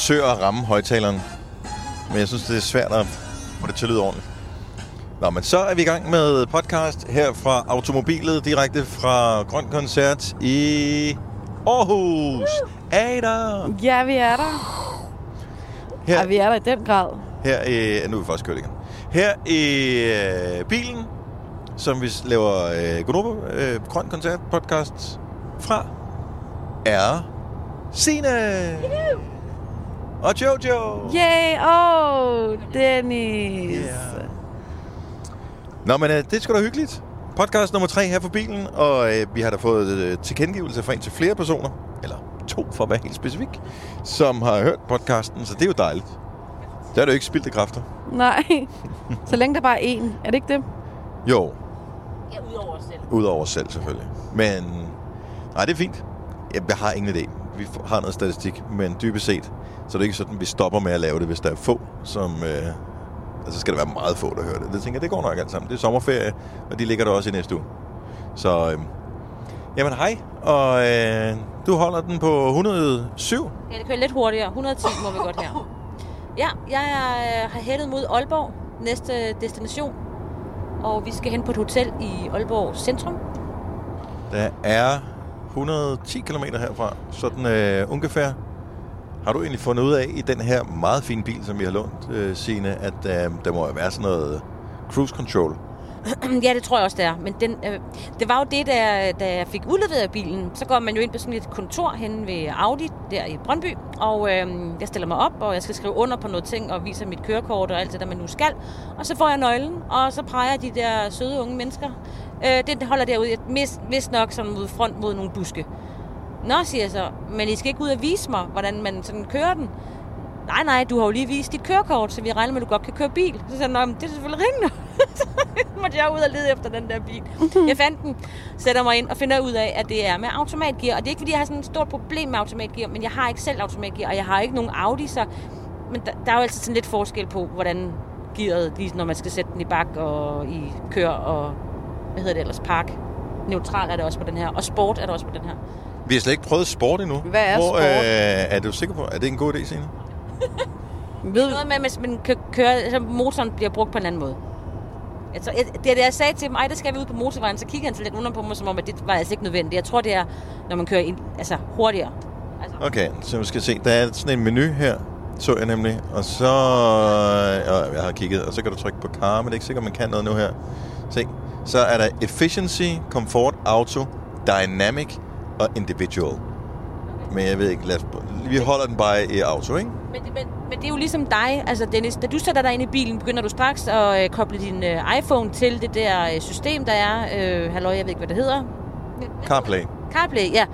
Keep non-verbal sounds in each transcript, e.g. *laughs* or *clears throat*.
forsøger at ramme højtaleren. Men jeg synes, det er svært at få det til at lyde ordentligt. Nå, men så er vi i gang med podcast her fra Automobilet, direkte fra Grøn Koncert i Aarhus. Ada! Ja, vi er der. Her, Ja, vi er der i den grad. her i... Nu er vi faktisk kørt igen. Her i øh, bilen, som vi laver øh, Godova, øh, Grøn Koncert podcast fra, er Signe! Og Jojo! Yay! Oh, Dennis. Yeah. Nå, men øh, det skal da hyggeligt. Podcast nummer tre her for bilen, og øh, vi har da fået øh, tilkendegivelse fra en til flere personer, eller to for at være helt specifik, som har hørt podcasten, så det er jo dejligt. Der er jo ikke spildte kræfter. Nej. Så længe der bare er én. Er det ikke det? Jo, Ja, udover os selv. udover os selv selvfølgelig. Men nej, det er fint. Jeg har ingen idé. Vi har noget statistik, men dybest set, så er det ikke sådan, vi stopper med at lave det, hvis der er få, som... Øh, altså skal der være meget få, der hører det. Det tænker jeg, det går nok alt sammen. Det er sommerferie, og de ligger der også i næste uge. Så, øh, jamen hej, og øh, du holder den på 107. Ja, det kører lidt hurtigere. 110 må vi godt her. Ja, jeg er, øh, har hættet mod Aalborg, næste destination. Og vi skal hen på et hotel i Aalborg Centrum. Der er 110 km herfra, sådan øh, ungefær. Har du egentlig fundet ud af i den her meget fine bil, som vi har lånt, øh, Signe, at øh, der må jo være sådan noget cruise control? *clears throat* ja, det tror jeg også, det er. Men den, øh, det var jo det, da, da jeg fik udleveret bilen. Så går man jo ind på sådan et kontor hen ved Audi, der i Brøndby. Og øh, jeg stiller mig op, og jeg skal skrive under på noget ting, og viser mit kørekort og alt det der, man nu skal. Og så får jeg nøglen, og så peger de der søde unge mennesker. Øh, den holder derude, vist, vist nok sådan mod front mod nogle buske. Nå, siger jeg så, men I skal ikke ud og vise mig, hvordan man sådan kører den. Nej, nej, du har jo lige vist dit kørekort, så vi regner med, at du godt kan køre bil. Så sagde jeg, "Nå, men det er selvfølgelig ringende. *laughs* så måtte jeg ud og lede efter den der bil. Jeg fandt den, sætter mig ind og finder ud af, at det er med automatgear. Og det er ikke, fordi jeg har sådan et stort problem med automatgear, men jeg har ikke selv automatgear, og jeg har ikke nogen Audi, så... Men der, der er jo altid sådan lidt forskel på, hvordan gearet, lige når man skal sætte den i bak og i kør og... Hvad hedder det ellers? Park. Neutral er det også på den her, og sport er det også på den her. Vi har slet ikke prøvet sport endnu. Hvad er Hvor, sport? Øh, er du sikker på, er det en god idé, Signe? *laughs* Ved, Noget med, hvis man kan køre, altså motoren bliver brugt på en anden måde. Altså, det, er det, jeg sagde til ham, ej, det skal vi ud på motorvejen, så kigger han så lidt under på mig, som om, at det var altså ikke nødvendigt. Jeg tror, det er, når man kører ind, altså hurtigere. Altså, Okay, så vi skal se. Der er sådan en menu her, så jeg nemlig. Og så... Ja, jeg har kigget, og så kan du trykke på car, men det er ikke sikkert, man kan noget nu her. Se, så er der Efficiency, Comfort, Auto, Dynamic og Individual. Men jeg ved ikke, lad os, vi holder den bare i auto, ikke? men, men, men det er jo ligesom dig, altså Dennis, da du sætter dig ind i bilen, begynder du straks at øh, koble din øh, iPhone til det der øh, system, der er. Øh, halløj, jeg ved ikke, hvad det hedder. CarPlay. CarPlay, ja.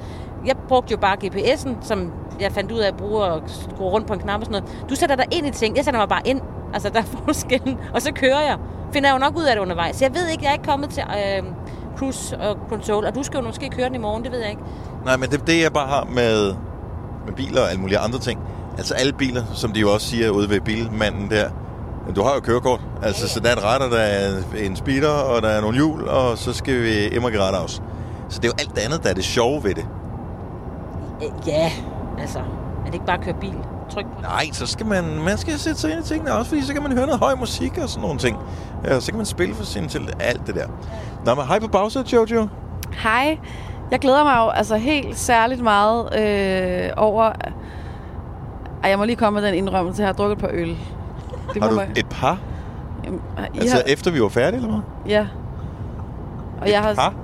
Jeg brugte jo bare GPS'en, som jeg fandt ud af at bruge og skrue rundt på en knap og sådan noget. Du sætter dig ind i ting, jeg sætter mig bare ind. Altså, der er *laughs* forskellen. Og så kører jeg. Finder jeg jo nok ud af det undervejs. Jeg ved ikke, jeg er ikke kommet til øh, cruise og control, og du skal jo måske køre den i morgen, det ved jeg ikke. Nej, men det, det jeg bare har med, med biler og alle mulige andre ting. Altså alle biler, som de jo også siger ude ved bilmanden der. Du har jo kørekort. Altså, så der er en retter, der er en speeder, og der er nogle hjul, og så skal vi Emma Gradavs. Så det er jo alt det andet, der er det sjove ved det. Øh, ja, altså, er det ikke bare at køre bil? Tryk på Nej, så skal man, man skal sætte sig ind i tingene også, fordi så kan man høre noget høj musik og sådan nogle ting. Ja, så kan man spille for sin til alt det der. Nå, men hej på bagsædet, Jojo. hej. Jeg glæder mig jo altså helt særligt meget øh, over... Ej, jeg må lige komme med den indrømmelse. Jeg har drukket et par øl. Det Har du man- et par? Jamen, I Altså har, efter vi var færdige, eller hvad? ja. Og jeg har... Par?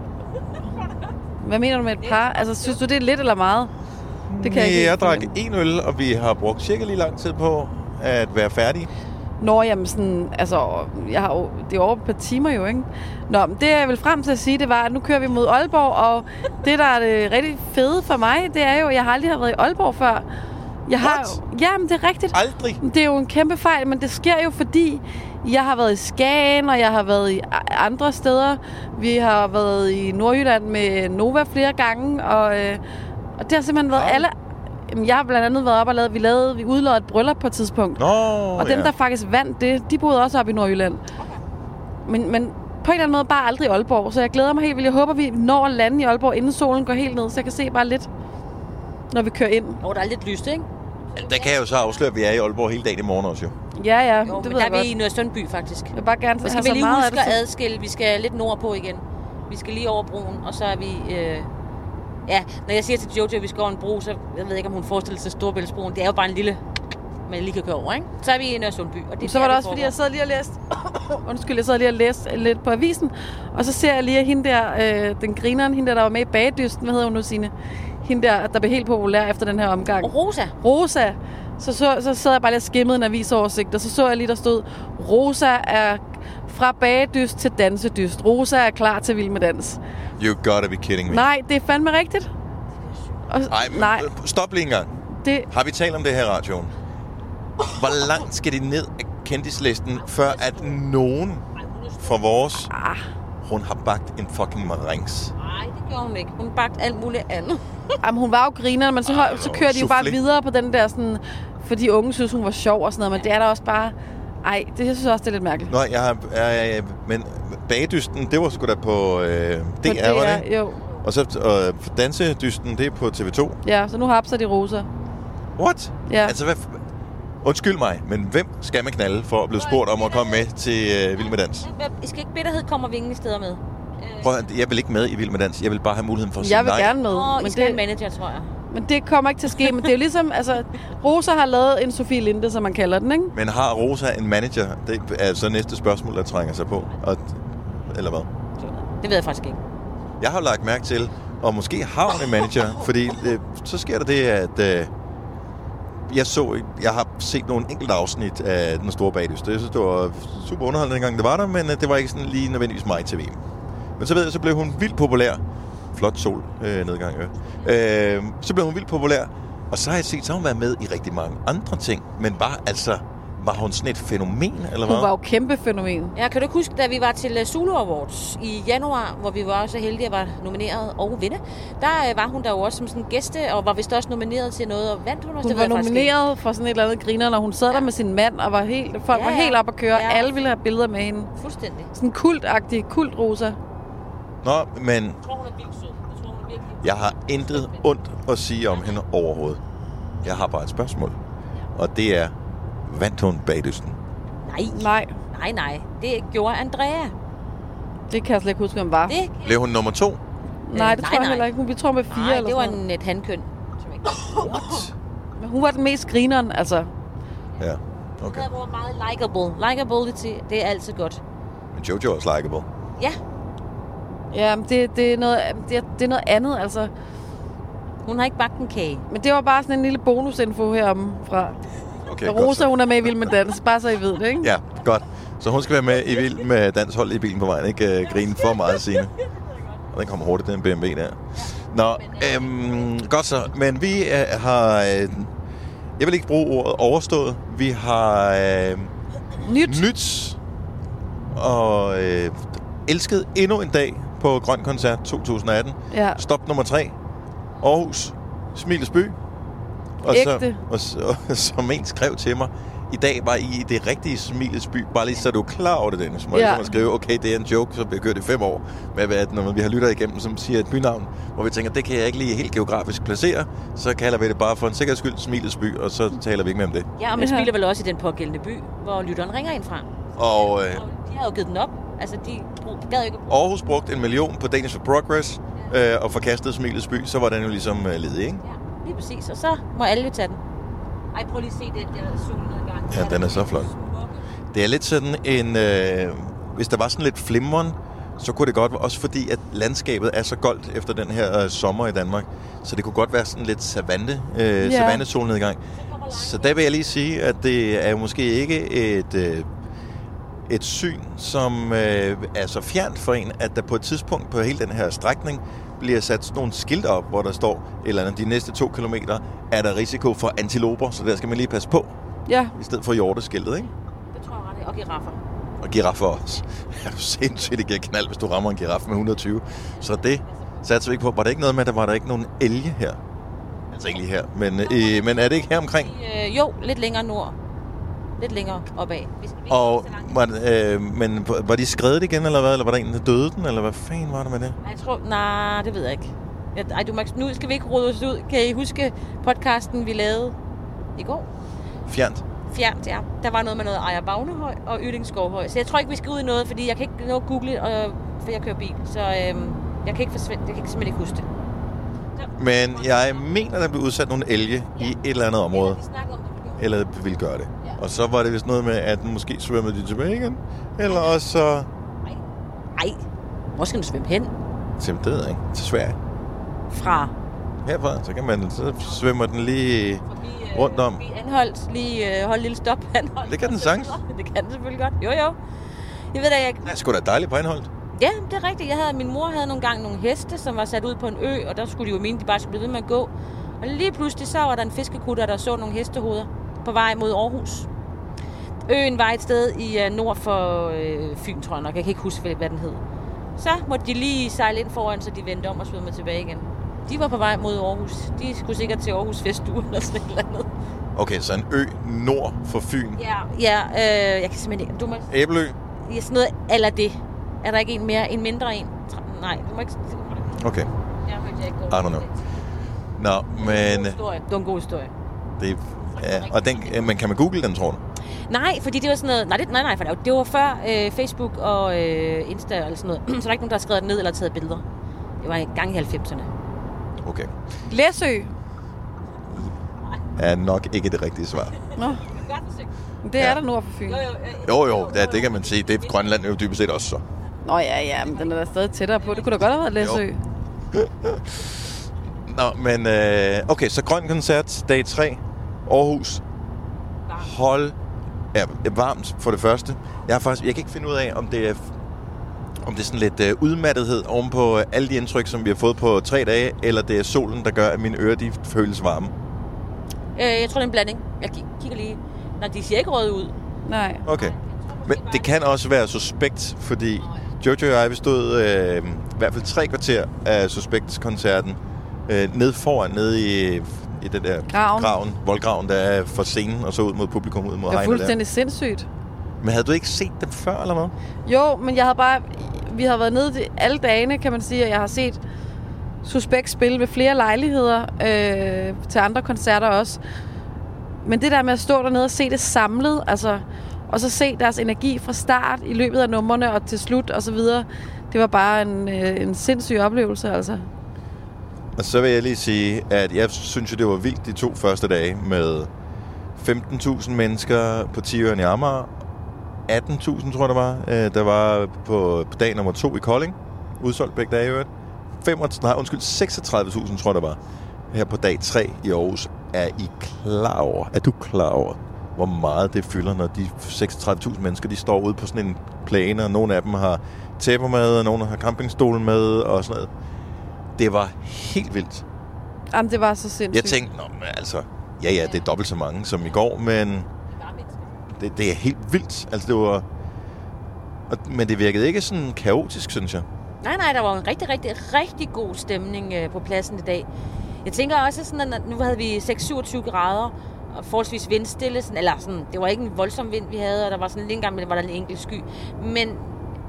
Hvad mener du med et par? Altså, synes du, det er lidt eller meget? Det kan jeg ikke jeg drak en øl, og vi har brugt cirka lige lang tid på at være færdige. Nå, jamen sådan, altså, jeg har, jo- det er over et par timer jo, ikke? Nå, men det jeg vil frem til at sige, det var, at nu kører vi mod Aalborg, og det, der er det rigtig fede for mig, det er jo, at jeg har aldrig har været i Aalborg før. Jeg har jo, jamen, det er rigtigt. Aldrig. Det er jo en kæmpe fejl, men det sker jo, fordi jeg har været i Skagen, og jeg har været i andre steder. Vi har været i Nordjylland med Nova flere gange, og, øh, og det har simpelthen været alle... Jamen, Jeg har blandt andet været op og lavet, vi lavede, vi udlod et bryllup på et tidspunkt. Nå, Og dem, ja. der faktisk vandt det, de boede også op i Nordjylland. Men, men på en eller anden måde bare aldrig i Aalborg. Så jeg glæder mig helt vildt. Jeg håber, vi når at lande i Aalborg, inden solen går helt ned, så jeg kan se bare lidt, når vi kører ind. Hvor der er lidt lyst, ikke? Der kan jeg jo så afsløre, at vi er i Aalborg hele dagen i morgen også jo. Ja, ja, Jo, det men ved der jeg er vi godt. i Nørresundby, faktisk. Jeg vil bare gerne Så have skal vi så lige meget af huske det. at adskille. Vi skal lidt nordpå igen. Vi skal lige over broen, og så er vi... Øh, ja, når jeg siger til Jojo, at vi skal over en bro, så jeg ved ikke, om hun forestiller sig Storbæltsbroen. Det er jo bare en lille, man lige kan køre over, ikke? Så er vi i Nørresundby, og det Så var det også, fordi jeg sad lige og læste... *coughs* Undskyld, jeg sad lige og læste lidt på avisen. Og så ser jeg lige, at hende der, øh, den grineren, hende der, der var med i Bagedysten, hvad hedder hun nu, Signe? Hende der, der blev helt populær efter den her omgang. Og Rosa. Rosa. Så, så, så sad jeg bare lige og skimmede en avisoversigt, og så så jeg lige, der stod, Rosa er fra bagedyst til dansedyst. Rosa er klar til Vild med Dans. You gotta be kidding me. Nej, det er fandme rigtigt. Og, Ej, men, nej, stop lige en gang. det, Har vi talt om det her radioen? Hvor langt skal de ned af kendislisten, før at nogen fra vores... ah, Hun har bagt en fucking marings. Nej, det gjorde hun ikke. Hun bagte alt muligt andet. *laughs* Jamen, hun var jo griner, men så, Ej, så kører de jo bare videre på den der sådan... For de unge synes, hun var sjov og sådan noget, men det er da også bare... Ej, det jeg synes også, det er lidt mærkeligt. Nå, jeg har... Ja, ja, men bagdysten, det var sgu da på øh, Men DR, var det? Jo. Og så øh, dansedysten, det er på TV2. Ja, så nu hapser de Rosa. What? Ja. Altså, hvad... Undskyld mig, men hvem skal man knalde for at blive spurgt om at komme med til øh, Vild med Dans? I skal ikke bitterhed kommer vi ingen steder med. Prøv, at- jeg vil ikke med i Vild med Dans. Jeg vil bare have muligheden for at sige Jeg vil nej. gerne med, Åh, I men skal have en det, manager, tror jeg. Men det kommer ikke til at ske. Men det er jo ligesom, *laughs* altså, Rosa har lavet en Sofie Linde, som man kalder den, ikke? Men har Rosa en manager? Det er så næste spørgsmål, der trænger sig på. Og, eller hvad? Det ved jeg faktisk ikke. Jeg har lagt mærke til, og måske har hun en manager, fordi øh, så sker der det, at øh, jeg så, jeg har set nogle enkelte afsnit af Den Store Bagdyst. Jeg synes, det var super underholdende dengang, det var der, men øh, det var ikke sådan lige nødvendigvis mig til VM. Men så ved jeg, så blev hun vildt populær. Flot sol øh, nedgang, øh. øh. Så blev hun vildt populær, og så har jeg set, så har hun været med i rigtig mange andre ting, men var altså, var hun sådan et fænomen, eller hvad? Hun var jo kæmpe fænomen. Ja, kan du ikke huske, da vi var til øh, Zulu Awards i januar, hvor vi var så heldige at var nomineret og vinde, der øh, var hun der jo også som sådan gæste, og var vist også nomineret til noget, og vandt hun også. Hun det var nomineret for sådan et eller andet griner, når hun sad der Ja. med sin mand, og var helt, folk Ja, var ja. helt op at køre. Ja. Alle ville have billeder med hende. Fuldstændig. Sådan kultagtig, kult Rosa. Nå, men Jeg tror, hun er vildt sød. Jeg tror, hun er virkelig... Jeg har intet ondt at sige om hende overhovedet. Jeg har bare et spørgsmål. Og det er, vandt hun bagdysten? Nej, Nej, nej, nej. Det gjorde Andrea. det kan jeg slet ikke huske, hvem var. Det, Blev hun nummer to? Nej, det nej, tror jeg nej. heller ikke. Hun, vi tror med fire nej, eller det var sådan en, et handkøn. som ikke- What? Men hun var den mest grineren, altså. Ja, Hun okay. havde været meget likable. Likeability, det er altid godt. Men Jojo er også likeable. Ja, Ja, det, det, er noget, det, er, det er noget andet, altså. hun har ikke bagt en kage. Men det var bare sådan en lille bonusinfo herom fra. Okay, Så godt Rosa, så. hun er med i Vild med Dans, bare så I ved det, ikke? Ja, godt. Så hun skal være med i vild med danshold i bilen på vejen. Ikke uh, grine for meget, Signe. Og den kommer hurtigt, den BMW der. Nå, øhm, godt så. Men vi uh, har... Uh, jeg vil ikke bruge ordet overstået. Vi har uh, Nyt. nyt og øh, elsket endnu en dag på Grøn Koncert 2018. Ja. Stop nummer 3. Aarhus. Smilets by. Og Ægte. Så, og, så, og som en skrev til mig, i dag var I i det rigtige Smilets by. Bare lige så du er klar over det, Dennis. Må Ja. jeg skrive, okay, det er en joke, som vi har kørt i fem år. Med at når vi har lyttet igennem, som siger et bynavn, hvor vi tænker, det kan jeg ikke lige helt geografisk placere, så kalder vi det bare for en sikkerheds skyld Smilets by, og så taler vi ikke mere om det. Ja, og man Ja. spiller vel også i den pågældende by, hvor lytteren ringer ind fra. Og øh, Og de har jo givet den op. Altså, de brug- gad jo ikke bruge Aarhus brugte en million på Danish for Progress, øh, og forkastede Smilets by, så var den jo ligesom øh, ledig, ikke? Ja, lige præcis. Og så må alle jo tage den. Ej, prøv lige at se den der solnedgang. Ja, den er så flot. Det er lidt sådan en... Øh, hvis der var sådan lidt flimren, så kunne det godt være, også fordi at landskabet er så goldt efter den her øh, sommer i Danmark, så det kunne godt være sådan lidt savanne, øh, Ja. savanne solnedgang. Så der vil jeg lige sige, at det er jo måske ikke et, øh, et syn, som øh, er så fjernt for en, at der på et tidspunkt på hele den her strækning bliver sat sådan nogle skilte op, hvor der står, eller de næste to kilometer er der risiko for antiloper, så der skal man lige passe på, Ja, i stedet for hjorteskiltet, ikke? Det tror jeg ret. Og giraffer. Og giraffer også. *laughs* Er du sindssygt, det giver knald, hvis du rammer en giraf med 120. Så det satser vi ikke på. Var det ikke noget med, at der var der ikke nogen elge her? Altså ikke lige her, men, øh, men er det ikke her omkring? Øh, jo, lidt længere nord. Lidt længere opad. Vi, vi Og var, det, øh, men var de skrevet igen, eller hvad? Eller var der en, der døde den? Eller hvad fanden var der med det? Jeg tror, nej, det ved jeg ikke. Ej, du, ikke- nu skal vi ikke rode os ud. Kan I huske podcasten, vi lavede i går. Fjernt. Fjernt, ja. Der var noget med noget Ejer Bagnehøj og Ydingskovhøj. Så jeg tror ikke, vi skal ud i noget, fordi jeg kan ikke nå at google, og, for jeg kører bil. Så øhm, jeg kan ikke forsvinde, jeg kan simpelthen ikke huske det. Men jeg mener, der blev udsat nogle elge i et eller andet område. Vi snakker om det. vi. Eller ville gøre det. Og så var det vist noget med, at måske svømmede de tilbage igen. Eller også så... Ej, hvor skal du svømme hen? Simpelthen, det ved ikke. Til Sverige. Fra? Herfra, så kan man... Så svømmer den lige Forbi, rundt om. Forbi Anholdt. Lige øh, holde et lille stop. *laughs* Anholdt. Det kan den sagtens. *laughs* Det kan den selvfølgelig godt. Jo, jo. Jeg ved da, jeg... Det er sgu da dejligt på Anholdt. Ja, det er rigtigt. Jeg havde, min mor havde nogle gange nogle heste, som var sat ud på en ø, og der skulle de jo mene, de bare skulle blive ved med at gå. Og lige pludselig så var der en fiskekutter, der så nogle hestehoveder på vej mod Aarhus. Øen var et sted i uh, nord for øh, Fyn, tror jeg nok. Jeg kan ikke huske, hvad den hed. Så måtte de lige sejle ind foran, så de vendte om og svømmede tilbage igen. De var på vej mod Aarhus. De skulle sikkert til Aarhus Festuge eller sådan et eller andet. Okay, så en ø nord for Fyn. Ja, ja øh, jeg kan simpelthen ikke... Du må, Æbelø. ja, sådan noget eller det. Er der ikke en mere, en mindre en? Nej, du må ikke... Okay. Jeg hørte jeg ikke I don't know. Nå, men... Det var en god historie. Det, ja, og den, men kan man google den, tror du? Nej, fordi det var sådan noget... Nej, det, nej, nej, for det var, det var før øh, Facebook og øh, Insta eller sådan noget. *clears throat* så der er ikke nogen, der har skrevet det ned eller taget billeder. Det var en gang i 90'erne. Okay. Læsø. Er nok ikke det rigtige svar. Nå, det Ja. er der nord for Fyn. Jo, jo, ja, det kan man sige. Det er Grønland jo dybest set også så. Nå ja, ja, men den er da stadig tættere på. Det kunne da godt have været Læsø. Jo. *laughs* Nå, men øh, okay, så grøn koncert, dag 3, Aarhus. Hold ja, varmt for det første. Jeg har faktisk, jeg kan ikke finde ud af, om det er om det er sådan lidt øh, udmattethed ovenpå øh, alle de indtryk, som vi har fået på tre dage, eller det er solen, der gør, at mine ører de føles varme. Øh, jeg tror, det er en blanding. Jeg ki- kigger lige. Nej, de ser ikke røde ud. Nej. Okay. Men det kan også være suspekt, fordi Jojo og jeg, vi stod øh, i hvert fald tre kvarter af Suspekt-koncerten øh, ned foran, nede i, i den der Graven. graven, voldgraven, der er for scenen, og så ud mod publikum, ud mod Det var hegnet der. fuldstændig sindssygt. Men havde du ikke set dem før, eller hvad? Jo, men jeg havde bare... Vi har været nede alle dagene, kan man sige, og jeg har set Suspekt spille ved flere lejligheder øh, til andre koncerter også. Men det der med at stå dernede og se det samlet, altså, og så se deres energi fra start i løbet af numrene og til slut og så videre, det var bare en, øh, en sindssyg oplevelse, altså. Og så vil jeg lige sige, at jeg synes jo, det var vildt de to første dage med 15.000 mennesker på Tiveren i Amager. 18.000, tror jeg, det var. Øh, der var på, på dag nummer to i Kolding. Udsolgt begge dage i øvrigt. 35, nej, undskyld, 36.000, tror jeg, det var. Her på dag 3 i Aarhus. Er I klar over, er du klar over, hvor meget det fylder, når de 36.000 mennesker, de står ude på sådan en plæne, og nogle af dem har tæpper med, og nogle har campingstolen med, og sådan noget. Det var helt vildt. Jamen, det var så sindssygt. Jeg tænkte, Nå, men altså, ja ja, det er dobbelt så mange som i går, men det, det er helt vildt. Altså, det var... Men det virkede ikke sådan kaotisk, synes jeg. Nej, nej, der var en rigtig, rigtig, rigtig god stemning øh, på pladsen i dag. Jeg tænker også sådan, at nu havde vi 6-27 grader, og forholdsvis vindstille, sådan, eller sådan, det var ikke en voldsom vind, vi havde, og der var sådan lidt engang, men var der en enkelt sky. Men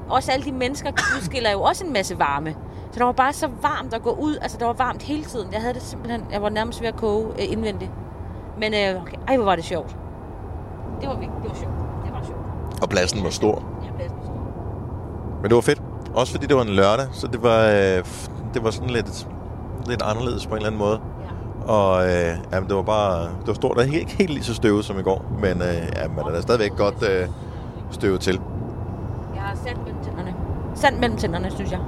også alle de mennesker udskiller jo også en masse varme. Så der var bare så varmt at gå ud, altså der var varmt hele tiden. Jeg havde det simpelthen, jeg var nærmest ved at koge øh, indvendigt. Men øh, okay, ej, hvor var det sjovt. Det var vigtigt, det var sjovt. Det var sjovt. Og pladsen var stor. Ja, pladsen var stor. Men det var fedt. Også fordi det var en lørdag, så det var, øh, det var sådan lidt, lidt anderledes på en eller anden måde. Ja. Og øh, jamen, det var bare det var stort. Det var ikke helt lige så støvet som i går, men øh, ja, man er stadigvæk godt øh, støvet til. Jeg har sand mellem tænderne. Sand mellem tænderne, synes jeg.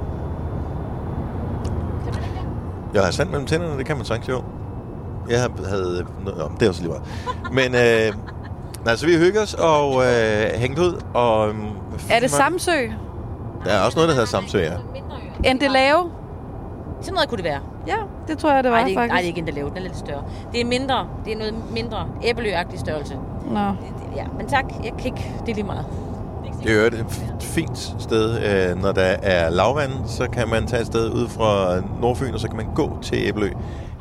Kan man ikke det? Jeg har sand mellem tænderne, det kan man sagtens jo. Jeg havde... Nå, det er også lige meget. Men øh, nej, så vi hygger os og øh, hængt ud. Og, øh, Er det Samsø? Der er også noget, der hedder Samsø, ja. Endelave? Sådan noget kunne det være. Ja, det tror jeg, det var Nej, det er, ikke- faktisk. nej, det er ikke en, der laver. Den er lidt større. Det er mindre. Det er noget mindre. Æbeløagtig størrelse. Nå. Det- det- Ja, men tak. Jeg kan ikke. Det er lige meget. Det er jo et fint sted. Øh, når der er lavvand, så kan man tage et sted ud fra Nordfyn, og så kan man gå til Æbelø.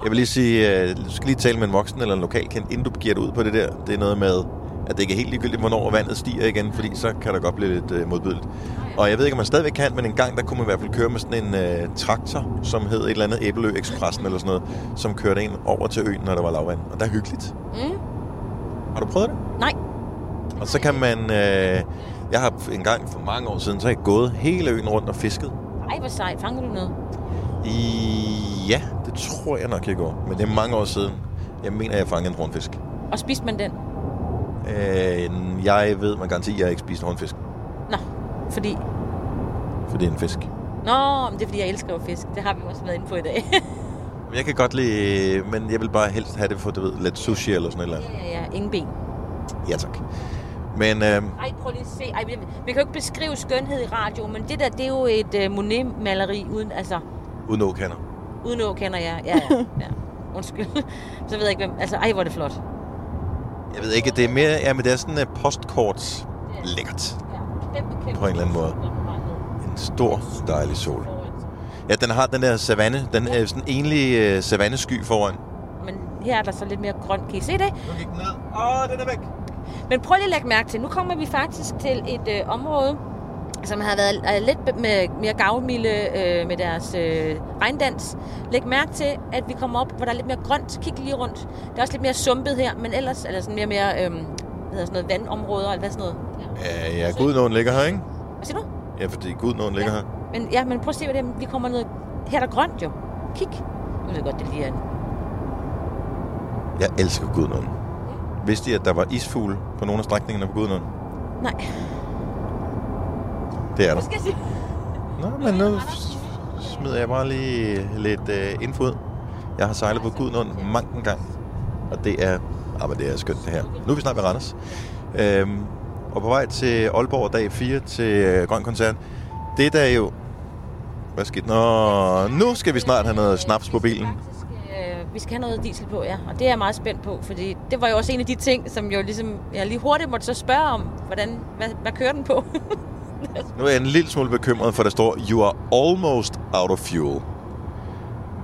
Jeg vil lige sige, øh, du skal lige tale med en voksen eller en lokalkendt, inden du giver dig ud på det der. Det er noget med, at det ikke er helt ligegyldigt, hvornår vandet stiger igen, fordi så kan der godt blive lidt øh, modbydeligt. Og jeg ved ikke, om man stadigvæk kan, men en gang der kunne man i hvert fald køre med sådan en øh, traktor, som hed et eller andet Æbelø Expressen eller sådan noget, som kørte ind over til øen, når der var lavvand. Og der er hyggeligt. Mm. Har du prøvet det? Nej. Og så kan man... Øh, jeg har en gang for mange år siden, så har jeg gået hele øen rundt og fisket. Ej, hvor sejt. Fanger du noget? I, ja, det tror jeg nok, jeg går. Men det er mange år siden. Jeg mener, jeg fangede en hornfisk. Og spiste man den? Øh, jeg ved man garanti, at jeg ikke spiser hornfisk. Nå, fordi... For det er en fisk. Nå, men det er fordi, jeg elsker jo fisk. Det har vi også været inde på i dag. *laughs* Men Jeg kan godt lide... Men jeg vil bare helst have det for, du ved, lidt sushi eller sådan noget. ja, ja, ja. Ingen ben. Ja, tak. Men øh, Ej, prøv lige at se. Ej, vi, vi kan jo ikke beskrive skønhed i radio, men det der, det er jo et uh, Monet-maleri uden, altså, uden åkander. uden å kender jeg. Ja, ja, ja. *laughs* Undskyld. *laughs* Så ved jeg ikke, hvem... Altså, ej, hvor er det flot. Jeg ved ikke, det er mere... Ja, men det er sådan et postkort lækkert. Ja, På en eller anden måde. En stor, dejlig sol. Ja, den har den der savanne. Den er sådan en enlig øh, savannesky foran. Men her er der så lidt mere grønt. Kan I se det? Nu gik den ned. Åh, den er væk. Men prøv lige at lægge mærke til, nu kommer vi faktisk til et øh, område, som har været øh, lidt med, mere gavmilde øh, med deres øh, regndans. Læg mærke til, at vi kommer op, hvor der er lidt mere grønt. Kig lige rundt. Der er også lidt mere sumpet her, men ellers er der sådan mere, mere øh, hvad hedder sådan noget, vandområder, eller hvad sådan noget. Ja. Ja, ja, Gudnåen ligger her, ikke? Hvad siger du? Ja, fordi Gudnåen ligger her. Men, ja, men prøv at se, hvad det er. Vi kommer ned. Her er der grønt jo. Kig. Nu ved jeg godt, det lige er en... Jeg elsker Gudnåen. Vidste I, at der var isfugle på nogle af strækningerne på Gudnåen? Nej. Det er der. Skal sige? Nå, men nu smider jeg bare lige lidt uh, info ud. Jeg har sejlet på Gudnåen mange gang. Og det er, ah, men det er skønt det her. Nu er vi snart ved Randers. Øhm, og på vej til Aalborg dag 4 til uh, Grøn Koncert. Det der er jo... Hvad skete? Nå, nu skal vi snart have noget snaps på bilen. Vi skal have noget diesel på, ja. Og det er jeg meget spændt på, fordi det var jo også en af de ting, som jo ligesom, jeg lige hurtigt måtte så spørge om, hvordan, hvad, hvad kører den på? *laughs* Nu er jeg en lille smule bekymret, for der står, You are almost out of fuel.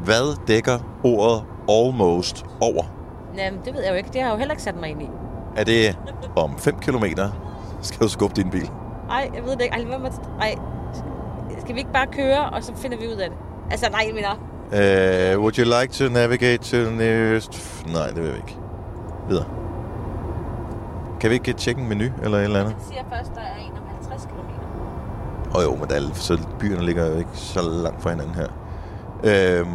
Hvad dækker ordet almost over? Jamen, det ved jeg jo ikke. Det har jeg jo heller ikke sat mig ind i. Er det om 5 km, skal du skubbe din bil? Nej, jeg ved det ikke. Ej, hvad med, ej, skal vi ikke bare køre, og så finder vi ud af det? Altså, nej, jeg mener, Uh, would you like to navigate to the nearest... Nej, det vil vi ikke. Videre. Kan vi ikke tjekke en menu eller et eller andet? den siger først, der er en om 50 km. Åh oh, jo, men der er, så byerne ligger jo ikke så langt fra hinanden her. Øhm,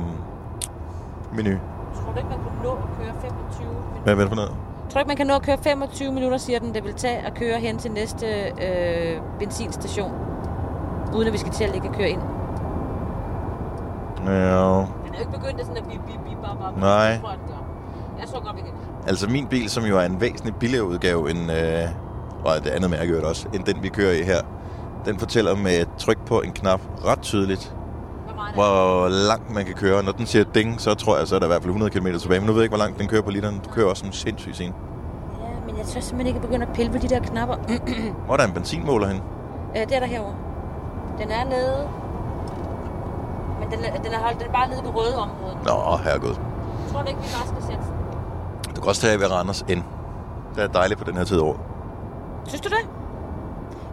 menu. Tror du ikke, man kunne nå at køre 25 minutter? Hvad er det for noget? Tror du ikke, man kan nå at køre 25 minutter, siger den, det vil tage at køre hen til næste øh, benzinstation? Uden at vi skal til at ligge og køre ind. Ja, Den er jo ikke begyndt at sådan at bip, bip, bip, bap, bap. Nej. Jeg tror, så godt, vi kan. altså min bil, som jo er en væsentlig billigere udgave end... Øh, og det andet mærke også, end den vi kører i her. Den fortæller med et tryk på en knap ret tydeligt, Hvor langt man kan køre. Når den siger ding, så tror jeg, så er der i hvert fald 100 km tilbage. Men nu ved jeg ikke, hvor langt den kører på literen. Du kører også som sindssyg sen. Ja, men jeg tør simpelthen ikke begynde at pille på de der knapper. *clears throat* Hvor er der en benzinmåler hen? øh, det er der herovre. Den er nede. Men den er, den er, holdt, den er bare nede i det røde område. Nå, herregud. Jeg tror ikke, vi bare skal sætte. Du kan også tage ved Randers ind. Det er dejligt på den her tid af året. Synes du det?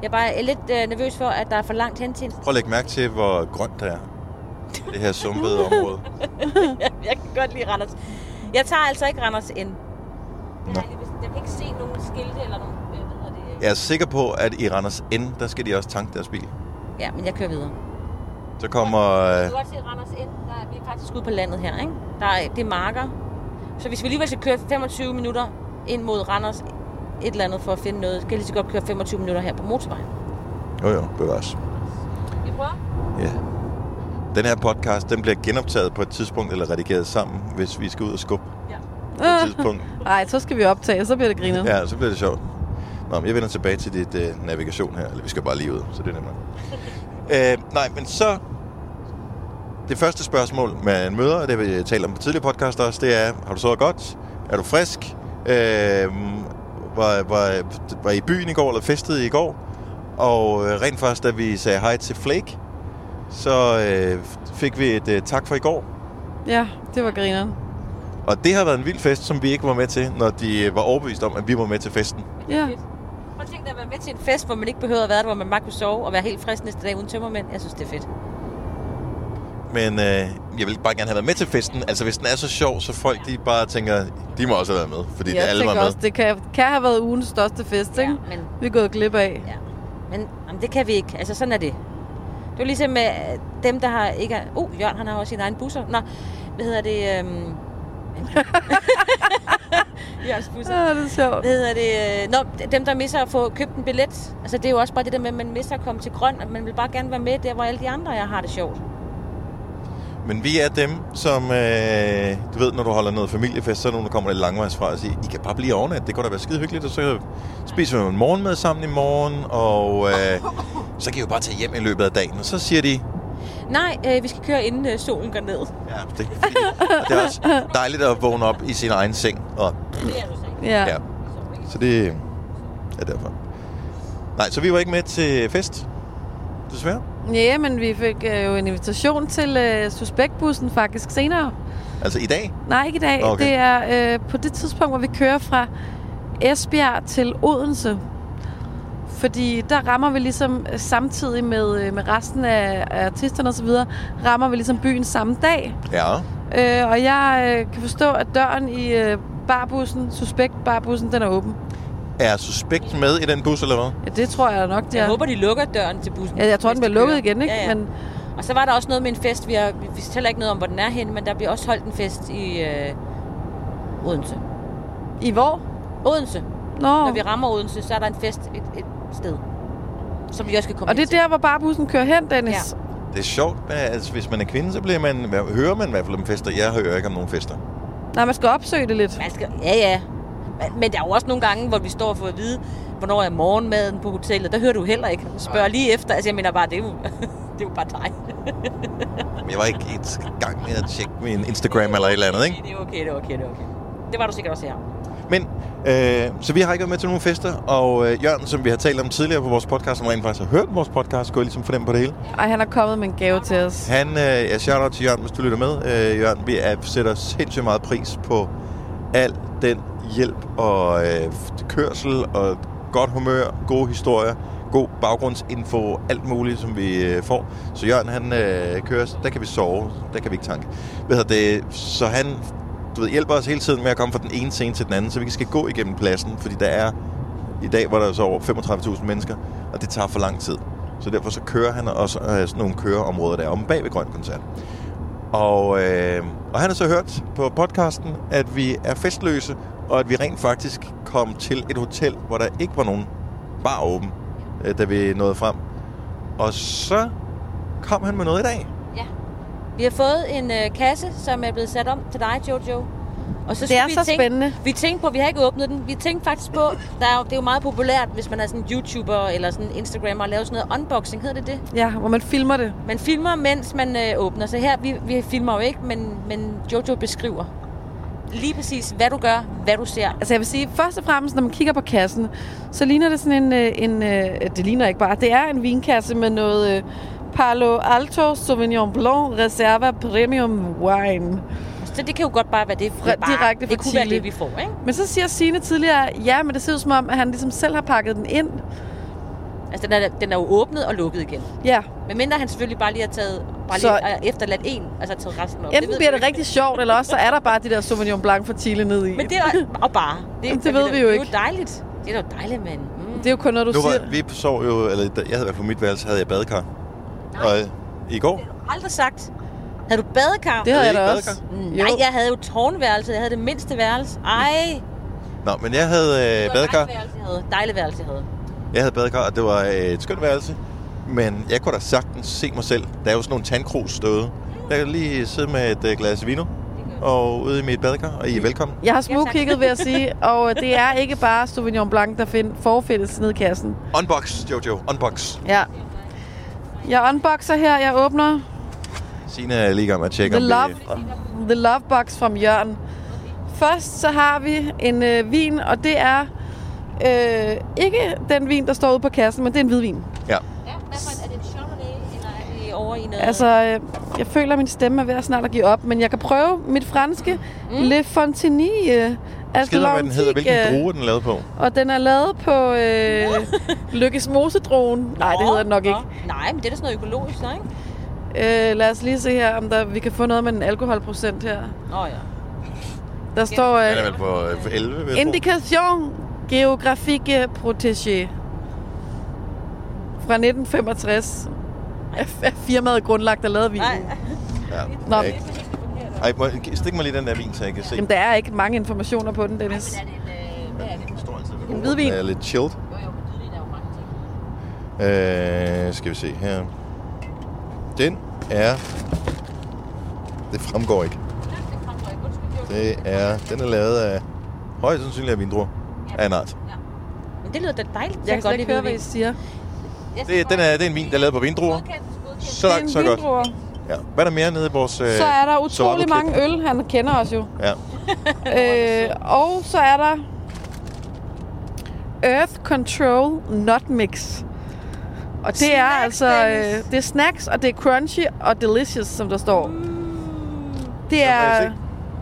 Jeg er bare lidt øh, nervøs for, at der er for langt hen til. Prøv at lægge mærke til, hvor grønt det er. Det her sumpede område. *laughs* jeg kan godt lide Randers. Jeg tager altså ikke Randers ind. Det har jeg, lige, jeg kan ikke se nogen skilte eller nogen... Øh, hvad det? Jeg er sikker på, at i Randers N, der skal de også tanke deres bil. Ja, men jeg kører videre. Så kommer... Du Øh, kan godt se Randers ind. Der er, vi er faktisk ude på landet her, ikke? Der er, det er marker. Så hvis vi alligevel skal køre 25 minutter ind mod Randers et eller andet for at finde noget, skal jeg lige så godt køre 25 minutter her på motorvejen. jo jo, bevares. Vi prøver? Ja. Den her podcast, den bliver genoptaget på et tidspunkt, eller redigeret sammen, hvis vi skal ud og skubbe Ja. på et tidspunkt. *laughs* Nej, så skal vi optage, så bliver det griner. Ja, så bliver det sjovt. Nå, men jeg vender tilbage til dit øh, navigation her. Eller vi skal bare lige ud, så det er nemmere. *laughs* øh, nej, men så... Det første spørgsmål, man møder, og det vil jeg tale om på tidligere podcast også, det er, har du sovet godt? Er du frisk? Øh, var, var, var I byen i går, eller festede I går? Og øh, rent først, da vi sagde hej til Flake, så øh, fik vi et øh, tak for i går. Ja, det var grineren. Og det har været en vild fest, som vi ikke var med til, når de øh, var overbevist om, at vi var med til festen. Ja. Prøv at tænke dig at være med til en fest, hvor man ikke behøver at være der, hvor man bare kunne sove og være helt frisk næste dag uden tømmermænd. Jeg synes, det er fedt. Men øh, jeg vil bare gerne have været med til festen. Altså, hvis den er så sjov, så folk de bare tænker, de må også have været med. Fordi Jeg alle var med. også, det kan, kan have været ugens største fest, ikke? men, Vi er gået glip af. ja. men jamen, det kan vi ikke. Altså, sådan er det. Det er jo ligesom med dem, der har ikke... er- Uh, Jørgen, han har også sin egen busser. Nå, hvad hedder det? Øhm... *laughs* Jørgens busser. Ja, det er sjovt. Hvad hedder det? øh, Nå, dem, der misser at få købt en billet. Altså, det er jo også bare det der med, at man misser at komme til grøn, at man vil bare gerne være med der, hvor alle de andre jeg har det sjovt. Men vi er dem, som... Øh, du ved, når du holder noget familiefest, så er nogen, der kommer lidt langvejs fra og siger, I kan bare blive overnat. Det kunne da være skide hyggeligt. Og så spiser vi en morgenmad sammen i morgen, og øh, så kan I jo bare tage hjem i løbet af dagen. Og så siger de, Nej, øh, vi skal køre inden øh, solen går ned. ja, det er. Og det er også dejligt at vågne op i sin egen seng. Og. Ja. ja. Så det er derfor. Nej, så vi var ikke med til fest. Desværre. Ja, men vi fik øh, jo en invitation til øh, Suspektbussen faktisk senere. Altså i dag. Nej, ikke i dag. Okay. Det er øh, på det tidspunkt, hvor vi kører fra Esbjerg til Odense. Fordi der rammer vi ligesom øh, samtidig med, øh, med resten af, artisterne osv., rammer vi ligesom byen samme dag. Ja. Øh, og jeg øh, kan forstå, at døren i øh, barbussen, Suspekt barbussen, den er åben. Er suspekt med i den bus, eller hvad? Ja, det tror jeg nok, det Jeg er. håber, de lukker døren til bussen. Ja, jeg tror, den bliver de lukket igen, ikke? Ja, ja. Men Og så var der også noget med en fest. Vi, har, vi vi fortæller ikke noget om, hvor den er henne, men der bliver også holdt en fest i øh, Odense. i hvor? Odense. Nå, Når vi rammer Odense, så er der en fest et, et sted, som vi også skal komme og det er der, hvor barbussen kører hen, Dennis. Ja. Det er sjovt, men altså, hvis man er kvinde, så bliver man, hører man i hvert fald om fester. Jeg hører ikke om nogen fester. Nej, man skal opsøge det lidt. til. Man skal, ja, ja. Men, men der er jo også nogle gange, hvor vi står og får at vide, hvornår er morgenmaden på hotellet. Der hører du heller ikke. Spørg lige efter. Altså, jeg mener bare, det er jo, *laughs* det er jo bare dig. Men jeg var ikke et gang med at tjekke min Instagram eller et eller andet, *laughs* ikke? Det er okay, det er okay, det er okay. Det var du sikkert også her. Men, øh, så vi har ikke været med til nogen fester, og øh, Jørgen, som vi har talt om tidligere på vores podcast, som rent faktisk har hørt vores podcast, skulle jeg ligesom fornemme på det hele. Ej, han er kommet med en gave til os. Han, øh, ja, shout out til Jørgen, hvis du lytter med. Øh, Jørgen, vi er, sætter sindssygt meget pris på al den hjælp og øh, kørsel og godt humør, gode historier, god baggrundsinfo, alt muligt, som vi øh, får. Så Jørgen, han øh, kører, der kan vi sove, der kan vi ikke tanke. Ved du, det, så han du ved, hjælper os hele tiden med at komme fra den ene scene til den anden, så vi skal gå igennem pladsen, fordi der er i dag, hvor der er så over 35.000 mennesker, og det tager for lang tid. Så derfor så kører han også øh, sådan nogle køreområder der om bag ved Grøn Koncert. Og, øh, og han har så hørt på podcasten, at vi er festløse, og at vi rent faktisk kom til et hotel, hvor der ikke var nogen bar åben, øh, da vi nåede frem. Og så kom han med noget i dag. Vi har fået en øh, kasse, som er blevet sat om til dig, Jojo. Og så Det er vi så tænke, spændende. Vi tænkte på, vi har ikke åbnet den. Vi tænkte faktisk på, der er jo, det er jo meget populært, hvis man er sådan en YouTuber eller sådan en Instagrammer, og laver sådan noget unboxing, hedder det det? Ja, hvor man filmer det. Man filmer, mens man øh, åbner. Så her, vi, vi filmer jo ikke, men, men Jojo beskriver lige præcis, hvad du gør, hvad du ser. Altså jeg vil sige, først og fremmest, når man kigger på kassen, så ligner det sådan en, øh, en øh, det ligner ikke bare, det er en vinkasse med noget øh, Palo Alto Sauvignon Blanc Reserva Premium Wine. Så det kan jo godt bare være det. Fra- bare, direkte det fra kunne være Chile. det, vi får, ikke? Men så siger Signe tidligere, ja, men det ser ud som om, at han ligesom selv har pakket den ind. Altså, den er, den er jo åbnet og lukket igen. Ja, Men mindre han selvfølgelig bare lige har taget, bare Så- lige har efterladt en, altså taget resten op. enten ved bliver det jo rigtig sjovt, eller også så er der bare de der Sauvignon Blanc fra Chile nede i. Men det er og bare. Jamen, *laughs* det ved vi jo Det ikke. er jo dejligt. Det er da dejligt, men... Mm. Det er jo kun noget, du Nu siger. var, vi sov jo, eller jeg havde i hvert fald på mit værelse, havde jeg badekar. Og øh, i går, Aldrig sagt. Havde du badekar? Det havde jeg da også. Mm, Jo. Nej, jeg havde jo tårnværelse. Jeg havde det mindste værelse. Ej. Nå, men jeg havde Det øh, var badekar. jeg havde. Dejligt værelse, jeg havde. Jeg havde badekar, og det var øh, et skønt værelse. Men jeg kunne da sagtens se mig selv. Der er jo sådan nogle tandkrus ståede. Jeg kan lige sidde med et øh, glas vino og ude i mit badekar, og I er velkommen. Jeg har smugkigget, vil jeg sige, *laughs* og øh, det er ikke bare Sauvignon Blanc, der find, forfindes nede i kassen. Unbox, Jojo, unbox. Ja. Jeg unboxer her, jeg åbner Signe er lige gang med at tjekke, The om Love, det... the love Box fra Jørgen. Først så har vi en øh, vin, og det er øh, ikke den vin, der står ude på kassen, men det er en hvidvin. Ja. Ja, hvad er det en Chardonnay, eller er det over i noget... Altså, øh, jeg føler, at min stemme er ved at snart at give op, men jeg kan prøve mit franske mm. Le Fontenille Skider, hvad den hedder, hvilken Atlantique, druge er den lavet på. Og den er lavet på øh, *laughs* Lykkes Mosedroen. Nej, det hedder den nok ikke. Nå. Nej, men det er da sådan noget økologisk, så, ikke? Øh, lad os lige se her, om der, vi kan få noget med en alkoholprocent her. Oh, ja. Der står Den er øh, vel på øh, 11, vil jeg tro. Indication Geographique Protégé fra 1965. Er er firmaet grundlagt og lavet vinen? Nej. Ja, Nå. Jeg ikke. Ej, må, stik mig lige den der vin, så jeg kan se. Jamen, der er ikke mange informationer på den, Dennis. Men er det en, øh, hvad er det? Står En hvidvin. Den er lidt chilled. Jo, jo, men hvidvin er jo mange ting. Øh, skal vi se her. Den er... Det fremgår ikke. Ja, det ikke. Undskyld. Det er... Den er lavet af højst sandsynligt af vindruer af en art. Ja. Men det lyder da dejligt. Jeg kan slet ikke høre, hvad I siger. Jeg Det, den er, det er en vin, der er lavet på vindruer. Godkendt, godkendt. Så Det langt, så godt. vindruer. Ja. Hvad er der mere nede i vores... Øh, Så er der utrolig mange øl. Han kender os jo. Ja. *laughs* Øh, og så er der Earth Control Nut Mix. Og det er Snacks, altså Dennis. øh, det er snacks, og det er crunchy og delicious, som der står. Det må jeg er,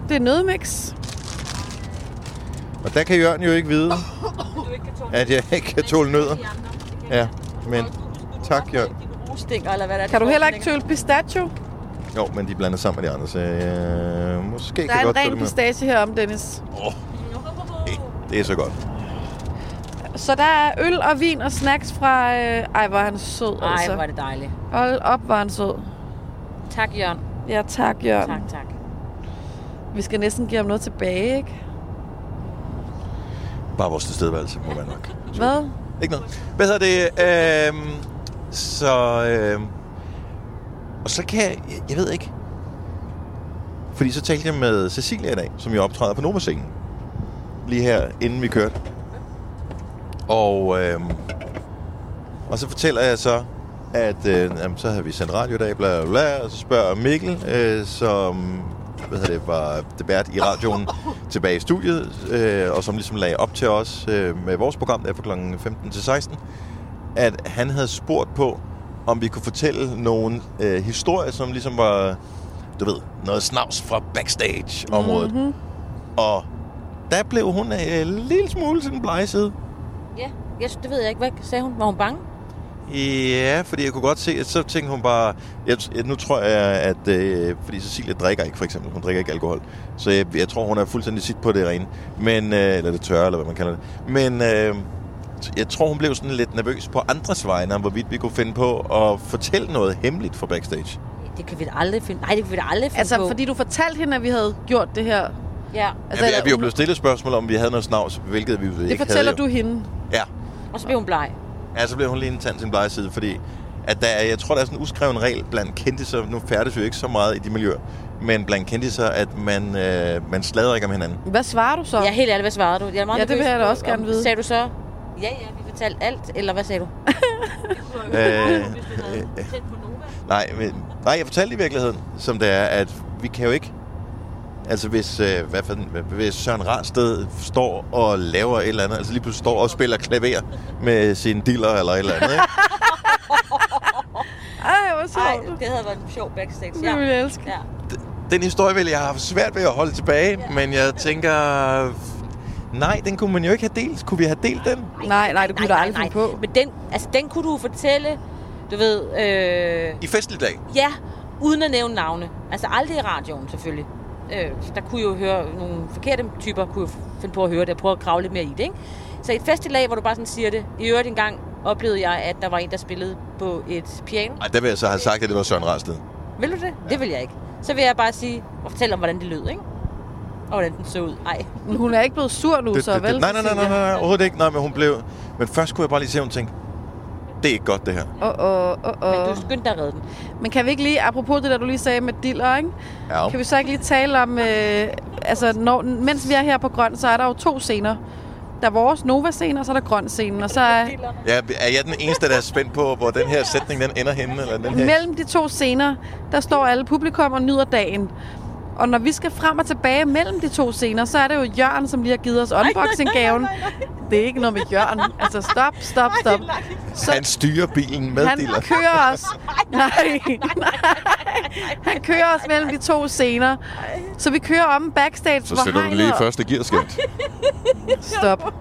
det er nødmix. Og der kan Jørgen jo ikke vide, Du ikke kan tåle at jeg ikke kan tåle nødder. Det Ja, men tak, Jørgen. Dine rustinger, eller hvad der er. Kan du heller ikke tåle pistachio? Jo, men de blander sammen med de andre, så øh, måske Der kan er jeg en godt ren pistache herom, Dennis. Oh, det er så godt. Så der er øl og vin og snacks fra... Øh, ej, hvor er han sød, Ej, altså. hvor er det dejligt. Hold op, hvor er han sød. Tak, Jørgen. Ja, tak, Jørgen. Tak, tak. Vi skal næsten give ham noget tilbage, ikke? Bare vores tilstedeværelse, må man nok. Hvad? Ikke noget. Hvad hedder det? Øhm, så... Øhm, og så kan jeg... Jeg ved ikke. Fordi så talte jeg med Cecilia i dag, som jo optræder på Nova-scenen. Lige her, inden vi kørte. Og, øhm, og så fortæller jeg så, at øh, jamen, så har vi sendt radio i dag, bla bla bla, og så spørger Mikkel, øh, som hvad det, var debat i radioen *laughs* tilbage i studiet, øh, og som ligesom lagde op til os øh, med vores program der fra kl. 15 til 16, at han havde spurgt på, om vi kunne fortælle nogle øh, historier, som ligesom var, du ved, noget snavs fra backstage-området. Mm-hmm. Og der blev hun øh, en lille smule sådan blegset. Ja, jeg, det ved jeg ikke. Hvad sagde hun? Var hun bange? Ja, fordi jeg kunne godt se, at så tænkte hun bare... Jeg, jeg, nu tror jeg, at... Øh, fordi Cecilia drikker ikke, for eksempel. Hun drikker ikke alkohol. Så jeg, jeg tror, hun er fuldstændig sit på det rene. Men, øh, eller det tørre, eller hvad man kalder det. Men øh, jeg tror, hun blev sådan lidt nervøs på andres vegne, om hvorvidt vi kunne finde på at fortælle noget hemmeligt fra backstage. Det kan vi da aldrig finde. Nej, det kan vi da aldrig finde Altså, på. fordi du fortalte hende, at vi havde gjort det her. Ja. Altså, ja, vi, vi er jo blevet stillet spørgsmål om, vi havde noget snavs, hvilket vi ikke det fortæller havde. du hende. Ja. Og så blev hun bleg. Ja, så blev hun lige en tand til en blege side, fordi at der, er- jeg tror, der er sådan en uskreven regel blandt kendtiser. Nu færdes vi jo ikke så meget i de miljøer, men blandt kendtiser, at man, øh, man slader ikke om hinanden. Hvad svarer du så? Ja, helt ærligt, hvad svarede du? Jeg er meget Ja, det vil jeg da også gerne vide. Sagde du så, ja, ja, vi fortalte alt, eller hvad sagde du? *laughs* Øh, øh, nej, men, nej, jeg fortalte i virkeligheden, som det er, at vi kan jo ikke... Altså hvis, øh, hvad for, hvis Søren Rarsted står og laver et eller andet, altså lige pludselig står og spiller klaver med sin diller eller et eller andet, ikke? *laughs* Ej, hvor Nej, sjovt. det havde været en sjov backstage. Det ville jeg elske. Ja. Den historie ville jeg have svært ved at holde tilbage, ja. men jeg tænker... Nej, den kunne man jo ikke have delt. Kunne vi have delt den? Nej, nej, det kunne du aldrig finde på. Men den, altså, den kunne du fortælle, du ved, øh, I festlig dag. ja, uden at nævne navne. Altså aldrig i radioen, selvfølgelig. Øh, der kunne jo høre, nogle forkerte typer kunne jo finde på at høre det, og prøve at grave lidt mere i det, ikke? Så et festival, hvor du bare sådan siger det. I øvrigt engang oplevede jeg, at der var en, der spillede på et piano. Ej, der vil jeg så have sagt, at det var Søren Rarsted. Vil du det? Det vil jeg ikke. Så vil jeg bare sige, og fortælle om, hvordan det lød, ikke? Og hvordan den så ud. Ej. Men hun er ikke blevet sur nu, Det, så det, vel? nej, nej, nej, nej, nej, overhovedet ikke. Nej, men hun blev... Men først kunne jeg bare lige se, at hun tænkte, det er ikke godt, det her. Åh, åh, åh, Men du skyndte dig at redde den. Men kan vi ikke lige, apropos det der, du lige sagde med diller, ikke? Ja. Kan vi så ikke lige tale om, øh, altså når, mens vi er her på Grøn, så er der jo to scener. Der er vores Nova-scene, og så er der Grøn-scenen. Og så er Ja, er jeg den eneste, der er spændt på, hvor den her sætning den ender henne? Eller den her? mellem de to scener, der står alle publikum og nyder dagen. Og når vi skal frem og tilbage mellem de to scener, så er det jo Jørgen, som lige har givet os unboxing-gaven. Det er ikke noget med Jørgen. Altså stop, stop, stop. Så Han styrer bilen med han diller. kører *laughs* os. Nej, nej. Han kører os mellem de to scener. Så vi kører om backstage, Så sætter du den lige i første gearskilt. Stop.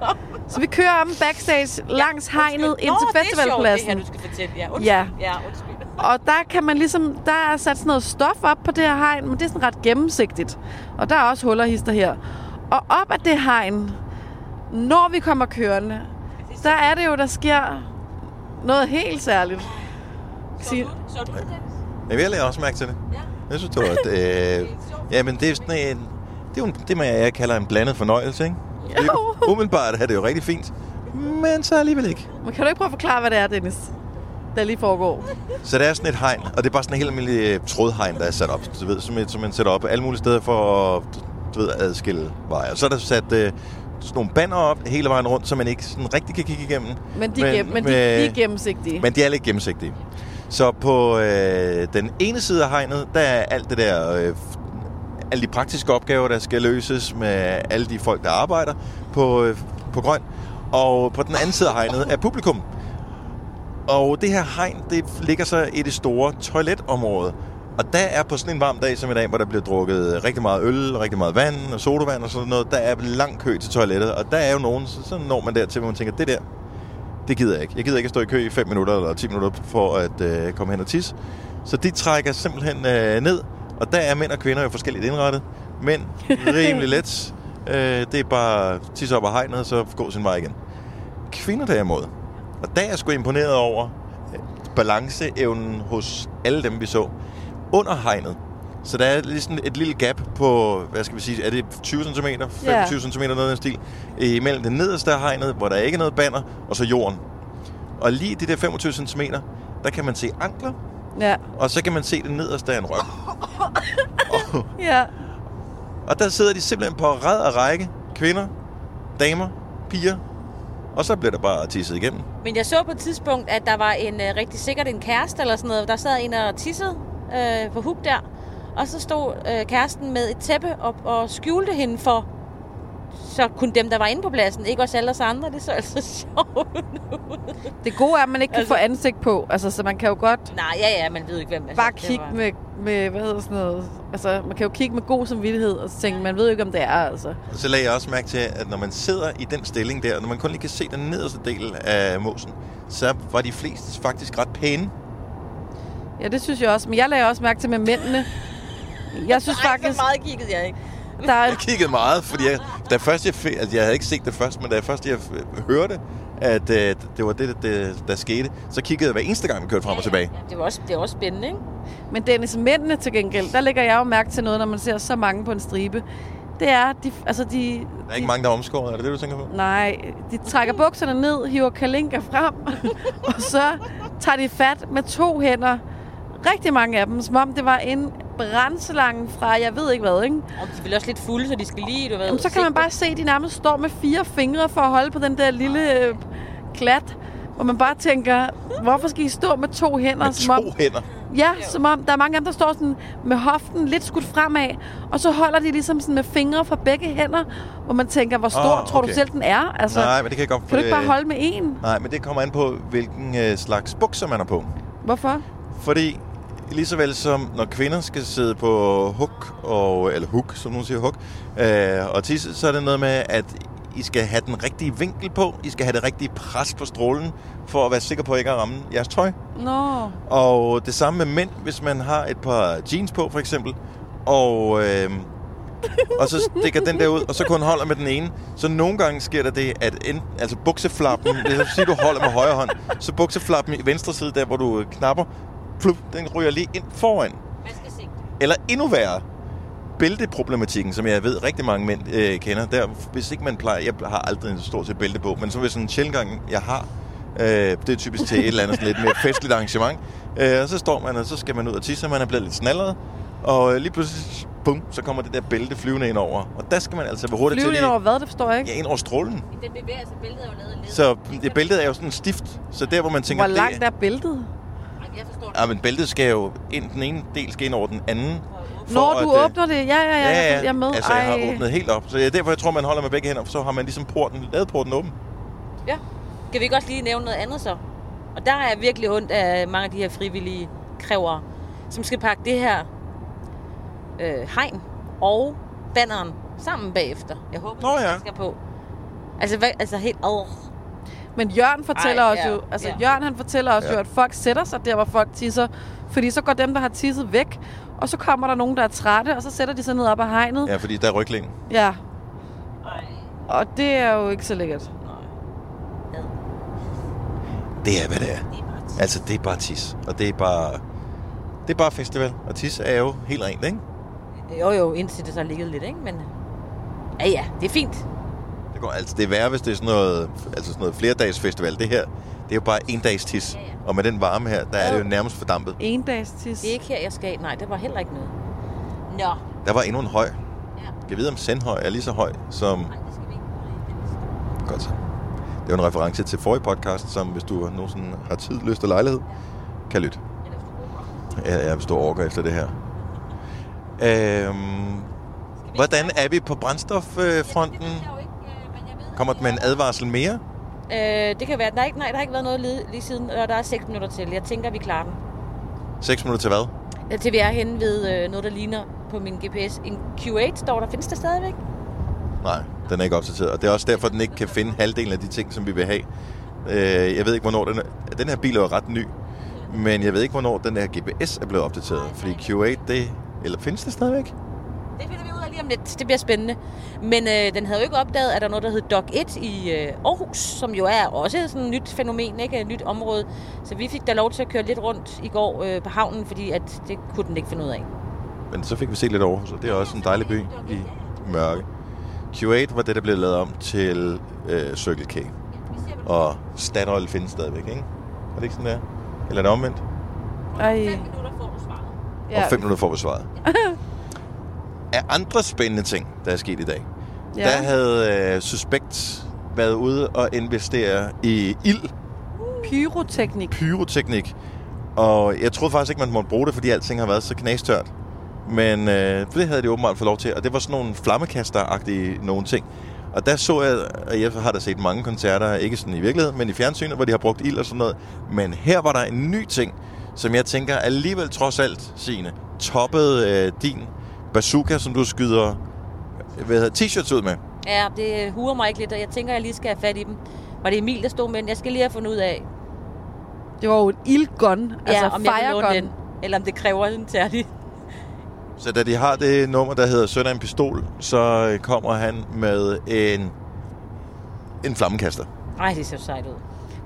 Så vi kører om backstage langs hegnet ind til Nå, det er sjovt, det festivalpladsen. her, du skal fortælle. Ja, undskyld. Ja. ja undskyld. Og der kan man ligesom, der er sat sådan noget stof op på det her hegn, men det er sådan ret gennemsigtigt. Og der er også huller hister her. Og op ad det hegn, når vi kommer kørende, der er det jo, der sker noget helt særligt. Sig- Så du det? Jeg lagde også mærke til det. Ja. Jeg synes, det var et, øh, ja, men det er sådan en, det er jo en, det, man, jeg kalder en blandet fornøjelse, ikke? Det er, umiddelbart er det jo rigtig fint, men så alligevel ikke. Men kan du ikke prøve at forklare, hvad det er, Dennis? Der lige foregår. Så det er sådan et hegn, og det er bare sådan en helt almindelig øh, trådhegn, der er sat op, du ved, som, et, som man sætter op alle mulige steder for at du ved, adskille veje. Og så er der sat øh, sådan nogle banner op hele vejen rundt, så man ikke sådan rigtig kan kigge igennem. Men de, men, men de, de er gennemsigtige. Men de er lidt gennemsigtige. Så på øh, den ene side af hegnet, der er alt det der, øh, alle de praktiske opgaver, der skal løses med alle de folk, der arbejder på, øh, på grøn. Og på den anden side af hegnet er publikum. Og det her hegn, det ligger så i det store toiletområde. Og der er på sådan en varm dag som i dag, hvor der bliver drukket rigtig meget øl, rigtig meget vand og sodavand og sådan noget, der er lang kø til toilettet. Og der er jo nogen, så, så når man dertil, hvor man tænker, det der, det gider jeg ikke. Jeg gider ikke at stå i kø i 5 minutter eller 10 minutter for at øh, komme hen og tisse. Så de trækker simpelthen øh, ned, og der er mænd og kvinder jo forskelligt indrettet. Mænd *laughs* rimelig let. Øh, det er bare tisse op af hegnet, og så gå sin vej igen. Kvinder derimod, og der er jeg sgu imponeret over øh, balanceevnen hos alle dem, vi så. Under hegnet, så der er lige sådan et lille gap på, hvad skal vi sige, er det 20 cm, 25 cm noget af den stil, imellem det nederste af hegnet, hvor der ikke er noget banner, og så jorden. Og lige de der 25 cm, der kan man se ankler, Ja. og så kan man se det nederste af en og, *laughs* ja. og der sidder de simpelthen på ræd og række, kvinder, damer, piger, og så blev der bare tisset igennem. Men jeg så på et tidspunkt, at der var en øh, rigtig sikkert en kæreste eller sådan noget. Der sad en og tissede øh, på huk der. Og så stod øh, kæresten med et tæppe op og skjulte hende for så kunne dem, der var inde på pladsen, ikke også alle os andre. Det så altså *laughs* sjovt ud. Det gode er, at man ikke kan Altså- få ansigt på. Altså, så man kan jo godt Nej, ja, ja, man ved ikke, hvem altså, bare det kigge var- med, med, hvad hedder sådan noget, altså, man kan jo kigge med god samvittighed, og tænke, man ved jo ikke, om det er, altså. Og så lagde jeg også mærke til, at når man sidder i den stilling der, når man kun lige kan se den nederste del af mosen, så var de fleste faktisk ret pæne. Ja, det synes jeg også, men jeg lagde også mærke til med mændene. Jeg *laughs* synes Ej, faktisk, så meget kiggede jeg ikke. der er, Jeg kiggede meget, fordi jeg, da først jeg, altså jeg havde ikke set det først, men da først jeg hørte, at øh, det var det, der, der skete, så kiggede jeg hver eneste gang, vi kørte frem og tilbage. Ja, det var også, det var også spændende, ikke? men Dennis, mændene til gengæld, der lægger jeg jo mærke til noget, når man ser så mange på en stribe. Det er, de, altså de... Der er ikke mange, der er omskåret, er det det, du tænker på? Nej, de trækker bukserne ned, hiver kalinka frem, *laughs* og så tager de fat med to hænder. Rigtig mange af dem, som om det var en brændslange fra, jeg ved ikke hvad, ikke? Og de er vel også lidt fulde, så de skal lige, du ved... Jamen, så kan man bare se, at de nærmest står med fire fingre for at holde på den der lille øh, klat, hvor man bare tænker, hvorfor skal I stå med to hænder? Med som om, to hænder. Ja, som om der er mange af dem, der står sådan med hoften lidt skudt fremad, og så holder de ligesom sådan med fingre fra begge hænder, hvor man tænker, hvor stor oh, tror du okay. selv, den er? Altså, Nej, men det kan jeg godt... kan du ikke bare holde med en? Nej, men det kommer an på, hvilken øh, slags bukser man er på. Hvorfor? Fordi lige så vel som når kvinder skal sidde på hook, og, eller hook, som nogen siger hook, øh, og tisse, så er det noget med, at I skal have den rigtige vinkel på. I skal have det rigtige pres på strålen, for at være sikker på at ikke at ramme jeres tøj. Nå, Og det samme med mænd, hvis man har et par jeans på, for eksempel, og, øh, og så stikker den der ud, og så kun holder med den ene. Så nogle gange sker der det, at en, altså bukseflappen, det vil sige, du holder med højre hånd, så bukseflappen i venstre side, der hvor du knapper, plup, den ryger lige ind foran. Man skal se. Eller endnu værre, bælteproblematikken, som jeg ved rigtig mange mænd øh, kender. Der, hvis ikke man plejer, jeg har aldrig en stort set bælte på, men så hvis sådan en sjældent gang, jeg har, øh, det er typisk til et eller andet sådan lidt mere festligt arrangement, øh, og så står man, og så skal man ud og tisse, og man er blevet lidt snallet, og øh, lige pludselig, bum, så kommer det der bælte flyvende ind over. Og der skal man altså være hurtigt flyve til ind over hvad, det forstår jeg ikke. ja, ind over strålen. Den bevæger sig, bæltet er jo lavet. Så det bæltet er jo sådan stift, så der hvor man tænker, Hvor langt det, er bæltet? Jeg forstår det. ja, men bæltet skal jo ind, den ene del skal ind over den anden. Når du at, øh, åbner det, ja, ja, ja, ja, jeg er med. Altså, jeg har Ej. åbnet helt op. Så det er derfor, jeg tror, man holder med begge hænder, for så har man ligesom porten, lavet porten åben. Ja. Kan vi ikke også lige nævne noget andet så? Og der er virkelig ondt af mange af de her frivillige krævere, som skal pakke det her øh, hegn og banneren sammen bagefter. Jeg håber, Nå ja. skal på. Altså, hvad, altså helt... Oh. Men Jørgen fortæller Ej, os ja, jo, altså ja. Jørgen han fortæller os Ja. jo, at folk sætter sig der, hvor folk tisser, fordi så går dem, der har tisset væk, og så kommer der nogen, der er trætte, og så sætter de sig ned op ad hegnet. Ja, fordi der er ryglæn. Ja, Ej, og det er jo ikke så lækkert. nej. Det er, hvad det er. Det er bare tis. Altså, det er bare tis. Og det er bare... Det er bare festival. Og tis er jo helt rent, ikke? Jo, jo, indtil det så har ligget lidt, ikke? Men ja, ja, det er fint. Det, går, altså, det er værre, hvis det er sådan noget, altså sådan noget flerdagsfestival. Det her, det er jo bare en dags tis. Ja, ja. Og med den varme her, der er det jo nærmest fordampet. En dags tis. Det er ikke her, jeg skal. Nej, det var heller ikke noget. Nå. Der var endnu en høj. Ja. Jeg ved, om Sendhøj er lige så høj som... Nej, det skal vi ikke. Godt så. Det er jo en reference til forrige podcast, som hvis du nogensinde har tid, lyst og lejlighed, kan lytte. Ja, jeg består orker efter det her. Øhm, hvordan er vi på brændstoffronten? Kommer den med en advarsel mere? Øh, det kan være, der ikke, nej, der har ikke været noget lige, lige siden, og der er 6 minutter til. Jeg tænker, vi klarer den. 6 minutter til hvad? Ja, til vi er henne ved øh, noget, der ligner på min GPS. En Q8 står der. Findes der stadigvæk? Nej, den er ikke opdateret. Og det er også derfor, den ikke kan finde halvdelen af de ting, som vi vil have. Øh, jeg ved ikke, hvornår den er... Den her bil er jo ret ny. Men jeg ved ikke, hvornår den her GPS er blevet opdateret. Fordi Q8, det... Eller findes det stadigvæk? Det finder vi lidt. Det bliver spændende. Men øh, den havde jo ikke opdaget, at der er noget, der hedder Dock 1 i øh, Aarhus, som jo er også sådan et nyt fænomen, ikke? Et nyt område. Så vi fik da lov til at køre lidt rundt i går øh, på havnen, fordi at det kunne den ikke finde ud af. Men så fik vi set lidt over, så det er også en dejlig by i mørke. Q8 var det, der blev lavet om til øh, Circle K. Og Statoil findes stadigvæk, ikke? Er det ikke sådan der? Eller er det omvendt? Ej, minutter får du svaret. Ja. Og fem minutter får vi svaret. *laughs* Af andre spændende ting, der er sket i dag, ja. Der havde øh, Suspekt været ude og investere i ild, Pyroteknik. pyroteknik. Og jeg troede faktisk ikke, man måtte bruge det, fordi alting har været så knastørt. Men øh, det havde de åbenbart fået lov til. Og det var sådan nogle flammekaster-agtige nogle ting. Og der så jeg, og jeg har da set mange koncerter, ikke sådan i virkeligheden, men i fjernsynet, hvor de har brugt ild og sådan noget. Men her var der en ny ting, som jeg tænker alligevel trods alt, Signe, toppede øh, din bazooka, som du skyder hvad hedder, t-shirts ud med. Ja, det huer mig ikke lidt, og jeg tænker, jeg lige skal have fat i dem. Var det Emil, der stod med den? Jeg skal lige have fundet ud af, Det var jo et ildgun. Altså ja, om jeg kan låne firegun. den. Eller om det kræver en særlig... Så da de har det nummer, der hedder Søn af en pistol, så øh, kommer han med en, en flammekaster. Ej, det ser så sejt ud.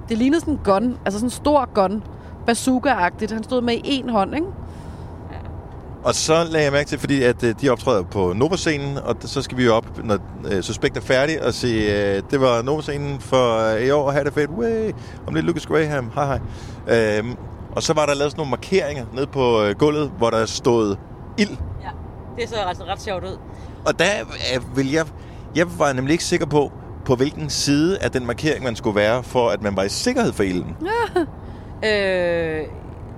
Det lignede sådan en gun. Altså sådan en stor gun. Bazooka-agtigt. Han stod med i en hånd, ikke? Og så lagde jeg mærke til, fordi at øh, de optræder på Nova-scenen, og så skal vi jo op, når øh, Suspekt er færdig, og sige, øh, det var Nova-scenen for øh, i år, og have det fedt, way, om lidt Lucas Graham, hej hej. Øhm, og så var der lavet sådan nogle markeringer ned på øh, gulvet, hvor der stod ild. Ja, det så altså ret sjovt ud. Og der øh, vil jeg, jeg var nemlig ikke sikker på, på hvilken side af den markering, man skulle være, for at man var i sikkerhed for ilden. *laughs* Øh,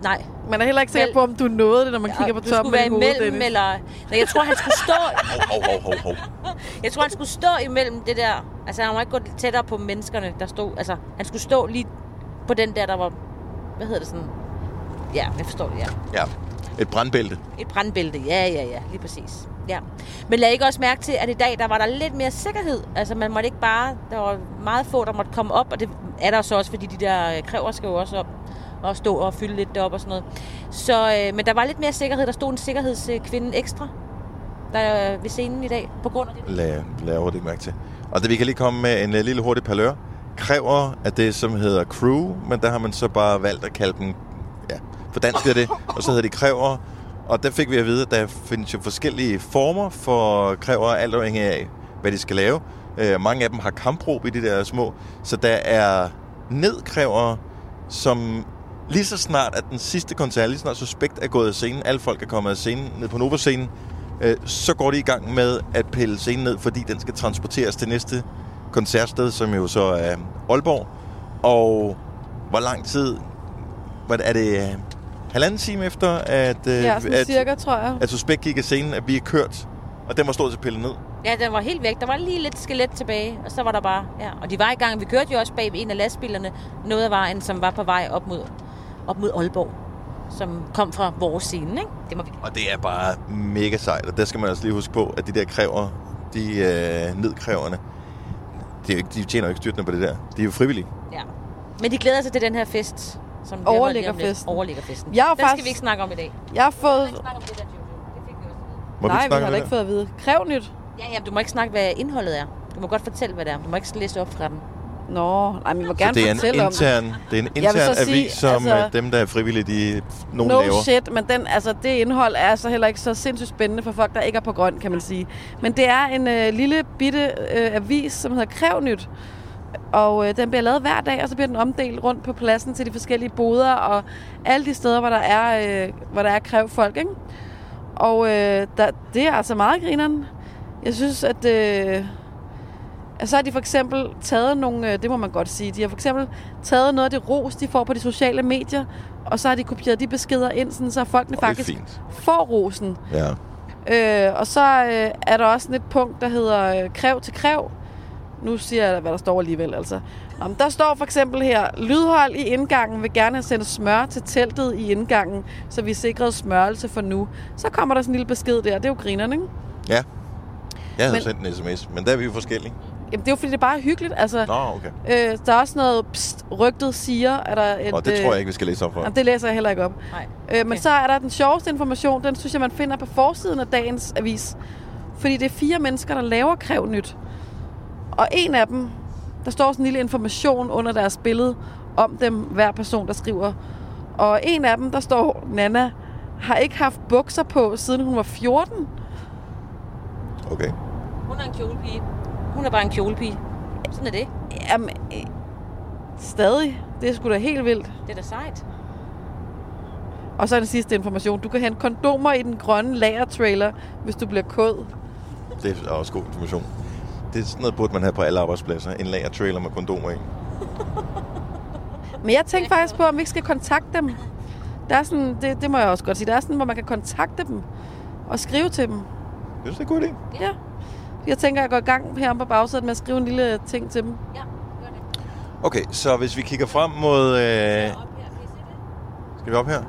nej. Man er heller ikke sikker på, om du nåede det, når man kigger på du toppen skulle af være dit hoved, imellem, Dennis. eller... Nej, jeg tror, han skulle stå... *laughs* Hov, hov, hov, hov. *laughs* Jeg tror, han skulle stå imellem det der... Altså, han må ikke gå tættere på menneskerne, der stod... Altså, han skulle stå lige på den der, der var... Hvad hedder det sådan? Ja, jeg forstår det, ja. Ja, et brandbælte. Et brandbælte, ja, ja, ja, lige præcis. Ja. Men lad ikke også mærke til, at i dag, der var der lidt mere sikkerhed. Altså, man måtte ikke bare... Der var meget få, der måtte komme op, og det er der så også, fordi de der øh, kræver skal jo også op og stå og fylde lidt derop og sådan noget. Så, øh, men der var lidt mere sikkerhed. Der stod en sikkerhedskvinde ekstra der er ved scenen i dag, på grund af det. Lad, lad det overhovedet ikke mærke til. Og det, vi kan lige komme med en øh, lille hurtig palør. Kræver at det, som hedder crew, men der har man så bare valgt at kalde dem, ja, for dansk er det, og så hedder de kræver. Og der fik vi at vide, at der findes jo forskellige former for kræver, alt afhængig af, hvad de skal lave. Øh, mange af dem har kampråb i de der små, så der er nedkrævere, som lige så snart, at den sidste koncert, lige så snart Suspekt er gået af scenen, alle folk er kommet af scenen, ned på Nova-scenen, øh, så går de i gang med at pille scenen ned, fordi den skal transporteres til næste koncertsted, som jo så er Aalborg. Og hvor lang tid... Hvad, er det halvanden time efter, at, øh, Ja, at, cirka, tror jeg. at Suspekt gik af scenen, at vi er kørt, og den var stået til pillet ned? Ja, den var helt væk. Der var lige lidt skelet tilbage, og så var der bare... Ja. Og de var i gang. Vi kørte jo også bag en af lastbilerne, noget af vejen, som var på vej op mod, op mod Aalborg, som kom fra vores scene, ikke? Det må vi... Og det er bare mega sejt, og der skal man altså lige huske på, at de der kræver, de øh, nedkræverne, det er jo ikke, de tjener jo ikke styrtende på det der. De er jo frivillige. Ja. Men de glæder sig til den her fest. Som vi har Overliggerfesten. Overliggerfesten. Jeg Den skal faktisk- vi ikke snakke om i dag. Jeg har fået... snakke om det der. Det fik vi også at Nej, ikke vi har ikke fået at vide. Kræv nyt. Ja, ja, du må ikke snakke, hvad indholdet er. Du må godt fortælle, hvad det er. Du må ikke læse op fra den. Nå, nej, men vi må Så gerne det er en fortælle om intern, det er en intern så sige, avis, som altså- altså, dem, der er frivillige, de, nogen No laver. shit, men den, altså, det indhold er så heller ikke så sindssygt spændende for folk, der ikke er på grøn, kan man sige. Men det er en øh, lille bitte øh, avis, som hedder Krævnyt. Og øh, den bliver lavet hver dag, og så bliver den omdelt rundt på pladsen til de forskellige boder og alle de steder, hvor der er, øh, hvor der er krævfolk. Ikke? Og øh, der, det er altså meget grineren. Jeg synes, at... Øh, så har de for eksempel taget nogle, øh, det må man godt sige, de har for eksempel taget noget af det ros, de får på de sociale medier, og så har de kopieret de beskeder ind, sådan, så folkene er faktisk fint. får rosen. Ja. Øh, og så øh, er der også et punkt, der hedder øh, kræv til kræv. Nu siger jeg, hvad der står alligevel. Altså. Men der står for eksempel her, lydhold i indgangen vil gerne sendt smør til teltet i indgangen, så vi er sikret smørelse for nu. Så kommer der sådan en lille besked der. Det er jo grinerne, ikke? ja. Jeg havde Men- sendt en sms, men der er vi jo forskellige. Jamen, det er jo fordi, det er bare hyggeligt. Altså, Nå, okay. øh, der er også noget, pst, rygtet siger, er der et... Og det øh, tror jeg ikke, vi skal læse op for. Jamen, det læser jeg heller ikke op. Nej. Øh, men Okay. så er der den sjoveste information, den synes jeg, man finder på forsiden af dagens avis. Fordi det er fire mennesker, der laver krævnyt. Og en af dem, der står sådan en lille information under deres billede om dem, hver person, der skriver. Og en af dem, der står, Nana, har ikke haft bukser på, siden hun var 14. Okay. Hun er en kjolepige. Hun er bare en kjolepige. Sådan er det. Jamen, øh, stadig. Det er sgu da helt vildt. Det er da sejt. Og så er den sidste information. Du kan hente kondomer i den grønne lagertrailer, hvis du bliver kod. Det er også god information. Det er sådan noget, burde man have på alle arbejdspladser. En lagertrailer med kondomer i. *laughs* Men jeg tænkte faktisk på, om vi ikke skal kontakte dem. Der er sådan, det, det må jeg også godt sige, der er sådan, hvor man kan kontakte dem og skrive til dem. Jeg synes, det er en god idé. Ja. Jeg tænker, at jeg går i gang her på bagsædet med at skrive en lille ting til dem. Ja, gør det. Okay, så hvis vi kigger frem mod... Øh, det? skal vi op her?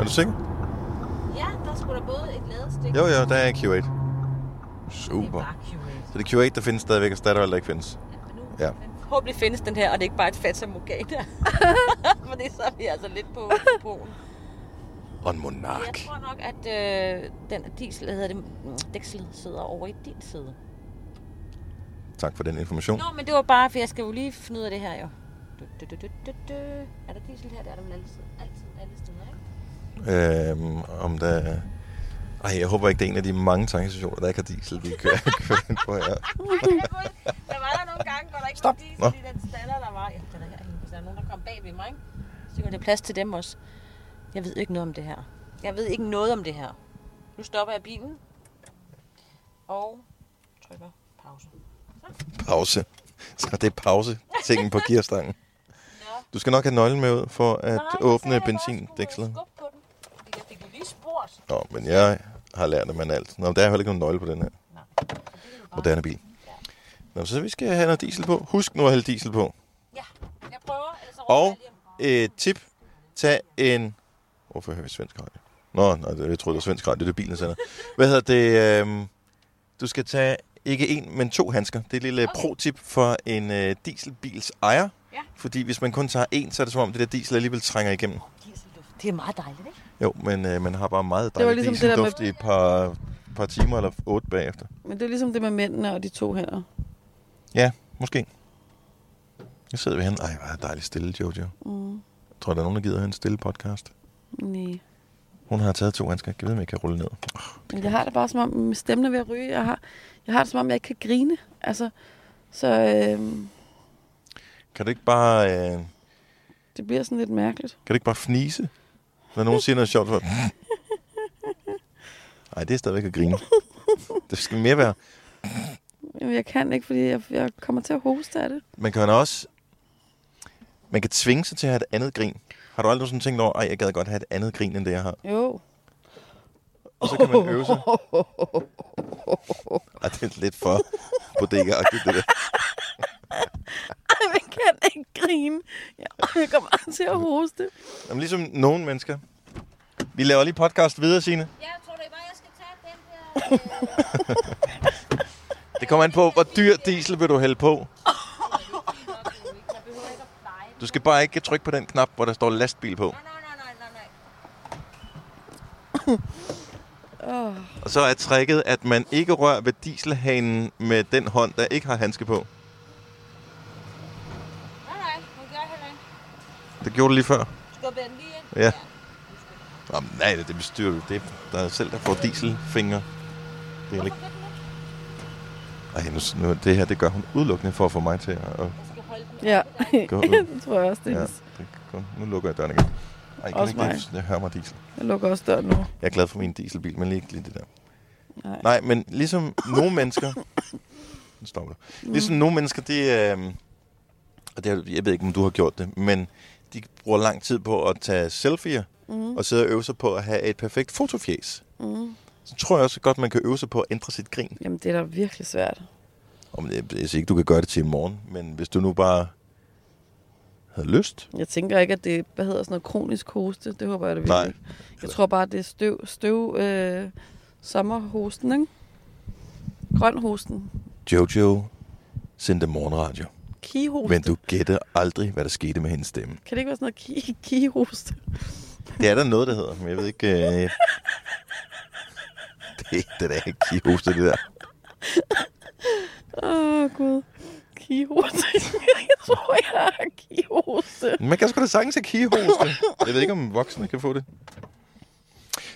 Er du sikker? Ja, der skulle der både et ladestik. Jo, jo, der er Q8. Det er Super. bare Q8. Så det er Q8, der findes stadigvæk, og Statoil, der ikke findes. Men nu, Ja. Forhåbentlig findes den her, og det er ikke bare et fat Morgana. *laughs* Fordi så er vi altså lidt på broen. Og en Jeg monark. tror nok, at øh, den diesel, hedder det, mm, dæksel sidder over i din side. Tak for den information. Nå, men det var bare, for jeg skal jo lige finde ud af det her jo. Du, du, du. Er der diesel her? Det er der vel altid, altid alle steder, ikke? Øhm, om der... Ej, jeg håber ikke, det er en af de mange tankstationer, der ikke har diesel, vi kører, *laughs* kører ind på her. Er der var der nogle gange, hvor der ikke Stop. var diesel Nå. i den stander, der var. Ja, den er hvis der er nogen, der kom bag ved mig, ikke? Så var det plads til dem også. Jeg ved ikke noget om det her. Jeg ved ikke noget om det her. Nu stopper jeg bilen. Og trykker pause. Så det er pause, tingen på gearstangen. Du skal nok have nøglen med ud for at Nej, åbne benzindækslet. Jeg fik jo lige spurgt. Nå, men jeg har lært, at man alt. Nå, der er heller ikke nogen nøgle på den her Nej. moderne bil. Nå, så vi skal have noget diesel på. Husk nu at hælde diesel på. Ja, jeg prøver, ellers så råber Og et tip. Tag en... Hvorfor hører vi svensk radio? Nå, nej, jeg troede, det var svensk radio. Det er bilen, sender. Hvad hedder det? Øhm, du skal tage ikke en, men to handsker. Det er et lille Okay. pro-tip for en øh, dieselbils ejer. Ja. Fordi hvis man kun tager en, så er det som om, det der diesel alligevel trænger igennem. Dieselduft. Det er meget dejligt, ikke? Jo, men øh, man har bare meget Det var dejlig ligesom det der med- dieselduft i et par, par timer eller otte bagefter. Men det er ligesom det med mændene og de to hænder. Ja, måske. Jeg sidder ved hende. Ej, hvor er det dejligt stille, Jojo. Mm. Jeg tror, der er nogen, der gider have en stille podcast. Nej. Hun har taget to handsker. Jeg ved, om jeg kan rulle ned. Men jeg har det bare som om, stemmen er ved at ryge. Jeg har, jeg har det som om, jeg ikke kan grine. Altså, så øh, Kan du ikke bare, øh, det bliver sådan lidt mærkeligt. kan du ikke bare fnise? Når nogen siger noget sjovt, så... Nej, det er stadigvæk at grine. Det skal mere være... Jamen, jeg kan ikke, fordi jeg, jeg kommer til at hoste af det. Man kan også... Man kan tvinge sig til at have et andet grin. Har du aldrig sådan tænkt over, at jeg gad godt have et andet grin, end det jeg har? Jo. Og så kan man øve sig. Ej, det er lidt for bodega-agtigt, det der. *laughs* Ej, jeg kan ikke grine. Jeg, jeg kommer til at hoste. Jamen, ligesom nogle mennesker. Vi laver lige podcast videre, Signe. Ja, tror du bare, jeg skal tage den der... *laughs* Det kommer an på, hvor dyr diesel vil du hælde på. *laughs* Du skal bare ikke trykke på den knap, hvor der står lastbil på. Nej, nej, nej, nej. Oh. Og så er tricket, at man ikke rører ved dieselhanen med den hånd, der ikke har handske på. Nej, nej, hun gør heller ikke. Det gjorde du lige før. Skubbe den lige ind. Ja. Nå, men nej, det bestyrer du. Det er der er selv, der får dieselfingre. Det er ikke... Ej, nu, nu, det her, det gør hun udelukkende for at få mig til at... at. Ja, *laughs* det tror jeg også, det Ja, det, kun, nu lukker jeg døren igen. Ej, jeg, kan Også ikke, jeg hører mig diesel. Jeg lukker også døren nu. Jeg er glad for min dieselbil, men ikke lige det der. Nej. Nej, men ligesom nogle mennesker... Nu stopper du. Ligesom nogle mennesker, de... Øh, og det jeg ved ikke, om du har gjort det, men de bruger lang tid på at tage selfies Mm. og sidde og øve sig på at have et perfekt fotofjes. Mm. Så tror jeg også godt, man kan øve sig på at ændre sit grin. Jamen, det er da virkelig svært. Om det, jeg siger ikke, du kan gøre det til i morgen, men hvis du nu bare havde lyst. Jeg tænker ikke, at det hvad hedder sådan noget kronisk hoste. Det håber jeg da virkelig Nej. Jeg tror bare, det er støv, støv øh, sommerhosten, ikke? Grøn hosten. Jojo sendte morgenradio. Kihoste. Men du gætter aldrig, hvad der skete med hendes stemme. Kan det ikke være sådan noget ki kihoste? Det er der noget, der hedder, men jeg ved ikke... Øh... Det, det er da ikke kihoste, det der. Åh, oh, Gud. Kihoste. *laughs* jeg tror, jeg har kihoste. Man kan sgu da sagtens have kihoste. Jeg ved ikke, om voksne kan få det.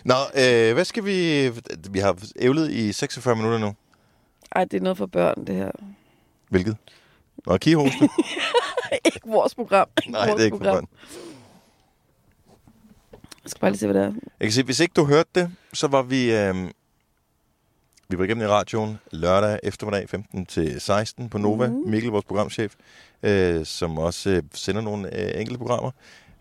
Nå, øh, hvad skal vi... Vi har ævlet i 46 minutter nu. Ej, det er noget for børn, det her. Hvilket? Nå, kihoste? *laughs* ikke vores program. Ikke Nej, vores det er ikke for program. børn. Jeg skal bare lige se, hvad det er. Jeg kan se, hvis ikke du hørte det, så var vi... Øh, vi var igennem i radioen lørdag eftermiddag 15 til 16 på Nova. Mhm. Mikkel, vores programchef, øh, som også øh, sender nogle øh, enkelte programmer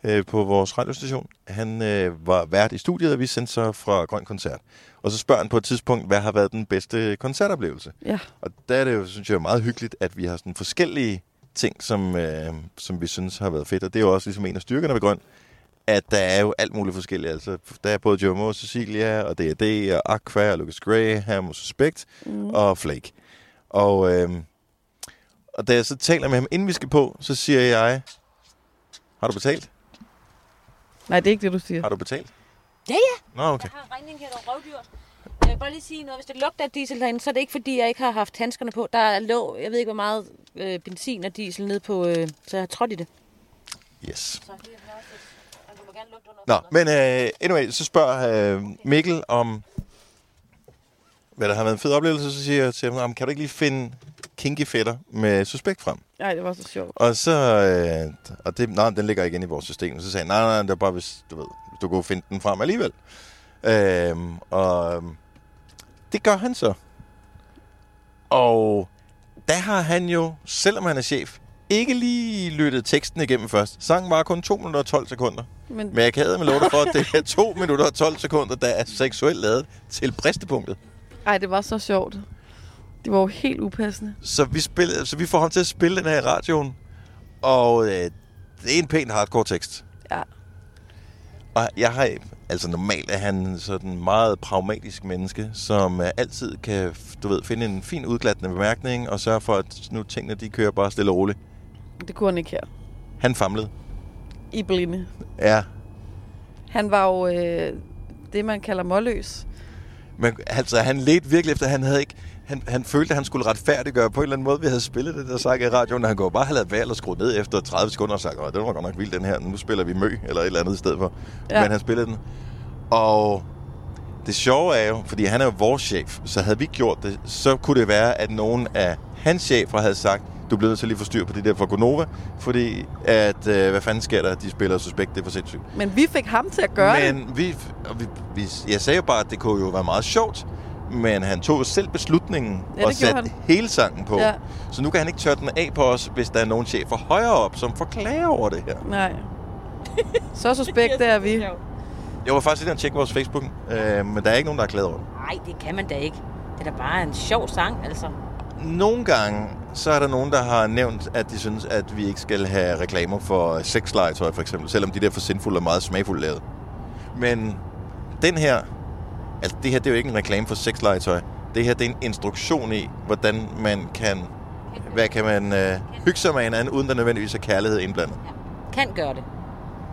øh, på vores radiostation. Han øh, var vært i studiet, og vi sendte så fra Grøn Koncert. Og så spørger han på et tidspunkt, hvad har været den bedste koncertoplevelse? Ja. Og der er det jo, synes jeg, meget hyggeligt, at vi har sådan forskellige ting, som, øh, som vi synes har været fedt. Og det er jo også ligesom en af styrkerne ved Grøn, at der er jo alt muligt forskelligt. Altså, der er både Joe Moe, Cecilia, og D&D, og Aqua, og Lucas Graham, og Suspect, Mm. og Flake. Og, øh, og da jeg så taler med ham, inden vi skal på, så siger jeg, har du betalt? Nej, det er ikke det, du siger. Har du betalt? Ja, ja. Nå, okay. Jeg har regningen her, der er røvdyrt. Jeg vil bare lige sige noget. Hvis det lugter af diesel derinde, så er det ikke, fordi jeg ikke har haft handskerne på. Der lå, jeg ved ikke, hvor meget øh, benzin og diesel nede på, øh, så jeg har trådt i det. Yes. Så det er også, man må gerne lugte under. Nå, men uh, anyway, så spørger uh, Mikkel om, hvad der har været en fed oplevelse, så siger jeg til ham, "Nå, men kan du ikke lige finde kinky fætter med suspekt frem? Nej, det var så sjovt. Og så, øh, og det, nej, den ligger igen i vores system. Så sagde han, nej, nej, det er bare, hvis du ved, hvis du kunne finde den frem alligevel. Øhm, og øhm, det gør han så. Og der har han jo, selvom han er chef, ikke lige lyttet teksten igennem først. Sangen var kun 2 minutter og 12 sekunder. Men, Men jeg kan med lov for, at det er 2 minutter og 12 sekunder, der er seksuelt lavet til bristepunktet. ej, det var så sjovt. Det var jo helt upassende. Så vi, spillede, så vi får ham til at spille den her i radioen. Og øh, det er en pæn hardcore tekst. Ja. Og jeg har, altså normalt er han sådan en meget pragmatisk menneske, som øh, altid kan, du ved, finde en fin udglattende bemærkning, og sørge for, at nu tingene, de kører bare stille og roligt. Det kunne han ikke her. Han famlede. I blinde. Ja. Han var jo øh, det, man kalder målløs. Men altså, han ledte virkelig efter, han havde ikke... Han, han følte, at han skulle retfærdiggøre på en eller anden måde, vi havde spillet det der sang i radioen, og han kunne bare have lavet valg og skruet ned efter 30 sekunder og sagt, det var godt nok vildt den her, nu spiller vi mø eller et eller andet i stedet for. Ja. Men han spillede den. Og det sjove er jo, fordi han er jo vores chef, så havde vi gjort det, så kunne det være, at nogen af hans chefer havde sagt, du bliver nødt til at lige få styr på det der for Gonova, fordi at, øh, hvad fanden sker der, de spiller suspekt, det er for sindssygt. Men vi fik ham til at gøre det. Men vi, vi, vi, jeg sagde jo bare, at det kunne jo være meget sjovt, men han tog selv beslutningen Ja, og satte hele sangen på. Ja. Så nu kan han ikke tørre den af på os, hvis der er nogen chefer højere op, som forklager over det her. Nej. *laughs* Så suspekt er vi. Jeg var faktisk lige at tjekke vores Facebook, øh, men der er ikke nogen, der har klaget over det. Nej, det kan man da ikke. Det er da bare en sjov sang, altså. Nogle gange, så er der nogen, der har nævnt, at de synes, at vi ikke skal have reklamer for sexlegetøj, for eksempel, selvom de der for sindfulde og meget smagfulde lavet. Men den her, altså det her, det er jo ikke en reklame for sexlegetøj. Det her, det er en instruktion i, hvordan man kan, hvad kan man øh, hygge sig med hinanden, uden der nødvendigvis er kærlighed indblandet. kan gøre det.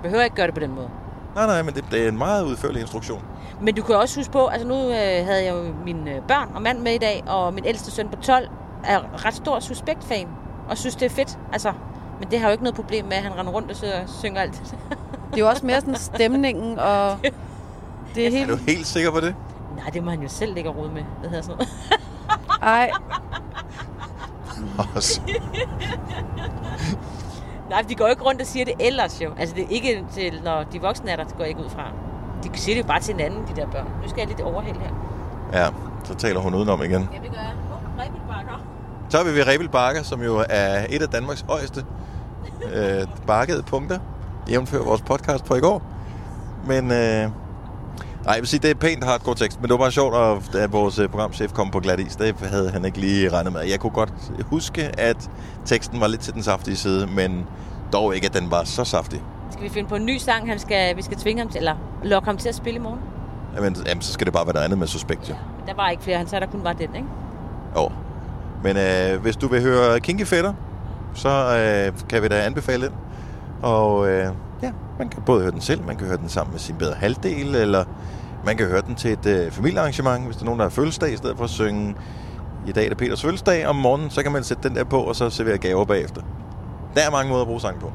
Behøver ikke gøre det på den måde. Nej, nej, men det, det er en meget udførlig instruktion. Men du kan også huske på, altså nu øh, havde jeg jo mine øh, børn og mand med i dag, og min ældste søn på 12 er ret stor suspekt-fan, og synes, det er fedt. Altså, men det har jo ikke noget problem med, at han render rundt og synger alt. Det er jo også mere sådan stemningen, og *laughs* det er Er helt... du helt sikker på det? Nej, det må han jo selv ligge og rode med. Hvad hedder sådan noget? Ej. *laughs* Nej, de går jo ikke rundt og siger det ellers jo. Altså, det er ikke til, når de voksne er der, det går jeg ikke ud fra. De siger det jo bare til hinanden, de der børn. Nu skal jeg lidt overhælde her. Ja, så taler hun udenom igen. Ja, det gør jeg. Oh, Rebelbakker. Så er vi ved Rebel Bakker, som jo er et af Danmarks højeste *laughs* øh, bakkede punkter, jævnfør vores podcast fra i går. Men, øh, nej, jeg vil sige, det er pænt hardcore tekst, men det var bare sjovt, at, at vores øh, programchef kom på glat is. Det havde han ikke lige regnet med. Jeg kunne godt huske, at teksten var lidt til den saftige side, men dog ikke, at den var så saftig. Skal vi finde på en ny sang, han skal, vi skal tvinge ham til, eller lokke ham til at spille i morgen? Jamen, jamen så skal det bare være noget andet med Suspekt, jo. Men der var ikke flere, han sagde, der kun var den, ikke? Jo. Men øh, hvis du vil høre Kinky Fætter, så øh, kan vi da anbefale den. Og øh, ja, man kan både høre den selv, man kan høre den sammen med sin bedre halvdel, eller man kan høre den til et øh, familiearrangement, hvis der er nogen, der har fødselsdag, i stedet for at synge i dag er det Peters fødselsdag om morgenen, så kan man sætte den der på, og så servere gaver bagefter. Der er mange måder at bruge sang på.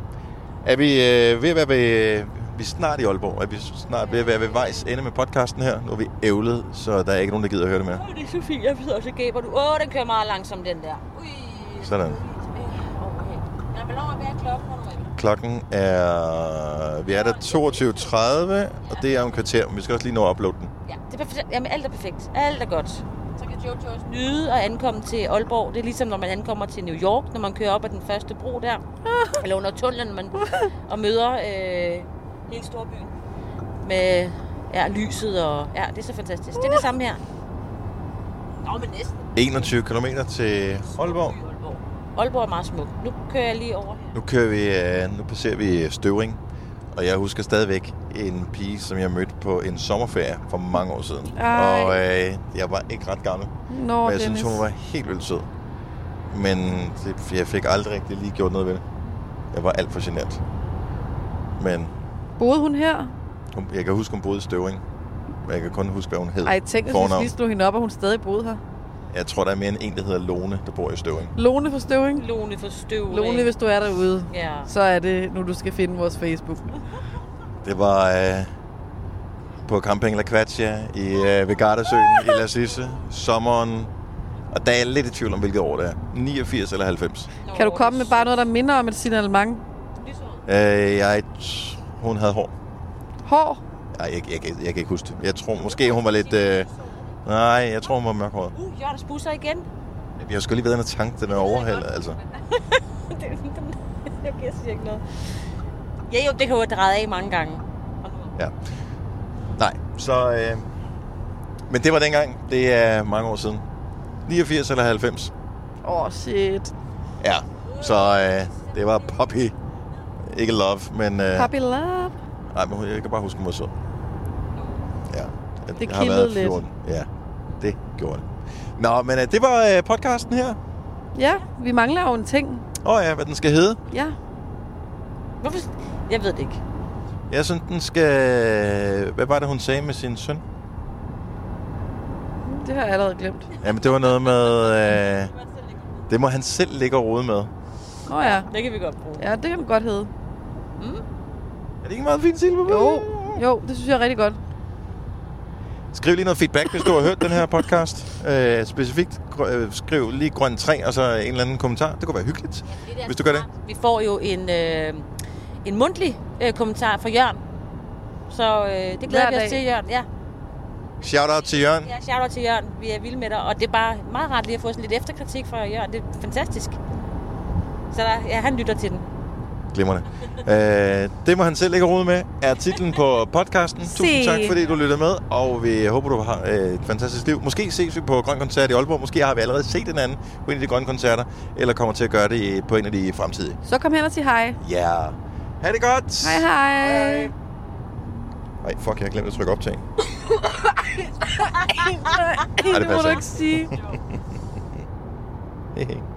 Er vi øh, ved at være ved, vi er snart i Aalborg, er vi snart ved at være ved vejs ende med podcasten her. Nu er vi ævlet, så der er ikke nogen, der gider at høre det mere. Åh, det er så fint, jeg sidder og så gaber du. Åh, den kører meget langsomt, den der. Ui. Sådan. Okay. Ja, hvor lang er hvad er klokken? Hvor er den? Klokken er... Vi er der 22.30, og det er om en kvarter, men vi skal også lige nå at uploade den. Ja, det er perfekt. Jamen, alt er perfekt. Alt er godt. Så kan Jojo også nyde at ankomme til Aalborg. Det er ligesom, når man ankommer til New York, når man kører op ad den første bro der. Eller under tunnelen, man, *laughs* og møder øh, hele storbyen. Med ja, lyset og... Ja, det er så fantastisk. Det er det samme her. Nå, men næsten. 21 km til Aalborg. Aalborg. Aalborg er meget smuk. Nu kører jeg lige over her. Nu kører vi... øh, Nu passerer vi Støvring. Og jeg husker stadigvæk en pige, som jeg mødte på en sommerferie for mange år siden. Ej. Og øh, jeg var ikke ret gammel. Nå, Men jeg Dennis. synes, hun var helt vildt sød. Men det, jeg fik aldrig rigtig lige gjort noget ved det. Jeg var alt for genert. Men Boede hun her? hun, jeg kan huske, hun boede i Støvring. Men jeg kan kun huske, hvad hun hed. Ej, tænk, hvis vi lige slog hende op, og hun stadig boede her. Jeg tror, der er mere end en, der hedder Lone, der bor i Støvring. Lone for Støving. Lone for støv. Lone, hvis du er derude, Ja. så er det nu, du skal finde vores Facebook. *laughs* Det var øh, på Camping La Quatia i øh, ved Gardasøen i La Sisse. Sommeren. Og der er jeg lidt i tvivl om, hvilket år det er. 89 eller 90. Kan du komme med bare noget, der minder om et signalement? Øh, jeg, hun havde hår. Hår? Ej, jeg, jeg, jeg, jeg kan ikke huske det. Jeg tror måske, hun var lidt... Øh, nej, jeg tror, hun var mørkhåret. Uh, Jørgens busser igen. Vi har sgu lige været inde og tanke den *laughs* er overhældet, altså. Den- den- jeg siger ikke noget. Ja, jo, det kan jo dreje af mange gange. Ja. Nej, så... Øh, men det var dengang. Det er mange år siden. 89 eller 90. Åh, oh, shit. Ja, så øh, det var Poppy. Ikke Love, men... Øh, Puppy love. nej, men jeg kan bare huske, hun var sød. Ja. Jeg, Det jeg har været lidt. 14. Ja, gjorde det. Nå, men øh, det var øh, podcasten her. Ja, vi mangler jo en ting. Åh oh, ja, hvad den skal hedde. Ja. Hvorfor? Jeg ved det ikke. Jeg synes, den skal... Hvad var det, hun sagde med sin søn? Det har jeg allerede glemt. Jamen, det var noget med... Øh, det må han selv ligge og rode med. Nå ja. Det kan vi godt bruge. Ja, det kan man godt hedde. Er det ikke meget fint, Silve? Jo, jo, det synes jeg er rigtig godt. Skriv lige noget feedback, hvis du har hørt den her podcast. Øh, specifikt gr- øh, skriv lige grøn 3, og så en eller anden kommentar. Det kunne være hyggeligt, hvis du gør det. Vi får jo en, øh, en mundtlig øh, kommentar fra Jørgen. Så øh, det glæder Hver vi os til, Jørgen. Ja, Shout out til Jørgen. ja shout out til Jørgen. Vi er vilde med dig. Og det er bare meget rart lige at få sådan lidt efterkritik fra Jørgen. Det er fantastisk. Så der, ja, han lytter til den. Glimrende. øh, det må han selv ikke rode med, er titlen på podcasten. Tusind Se. tak, fordi du lytter med, og vi håber, du har et fantastisk liv. Måske ses vi på Grøn Koncert i Aalborg. Måske har vi allerede set en anden på en af de grønne koncerter, eller kommer til at gøre det på en af de fremtidige. Så kom hen og sig hej. Ja. Yeah. Ha' det godt. Hej hej. Ej, fuck, jeg har glemt at trykke optag. *laughs* Nej, det det må du ikke. sige. Hehe. *laughs*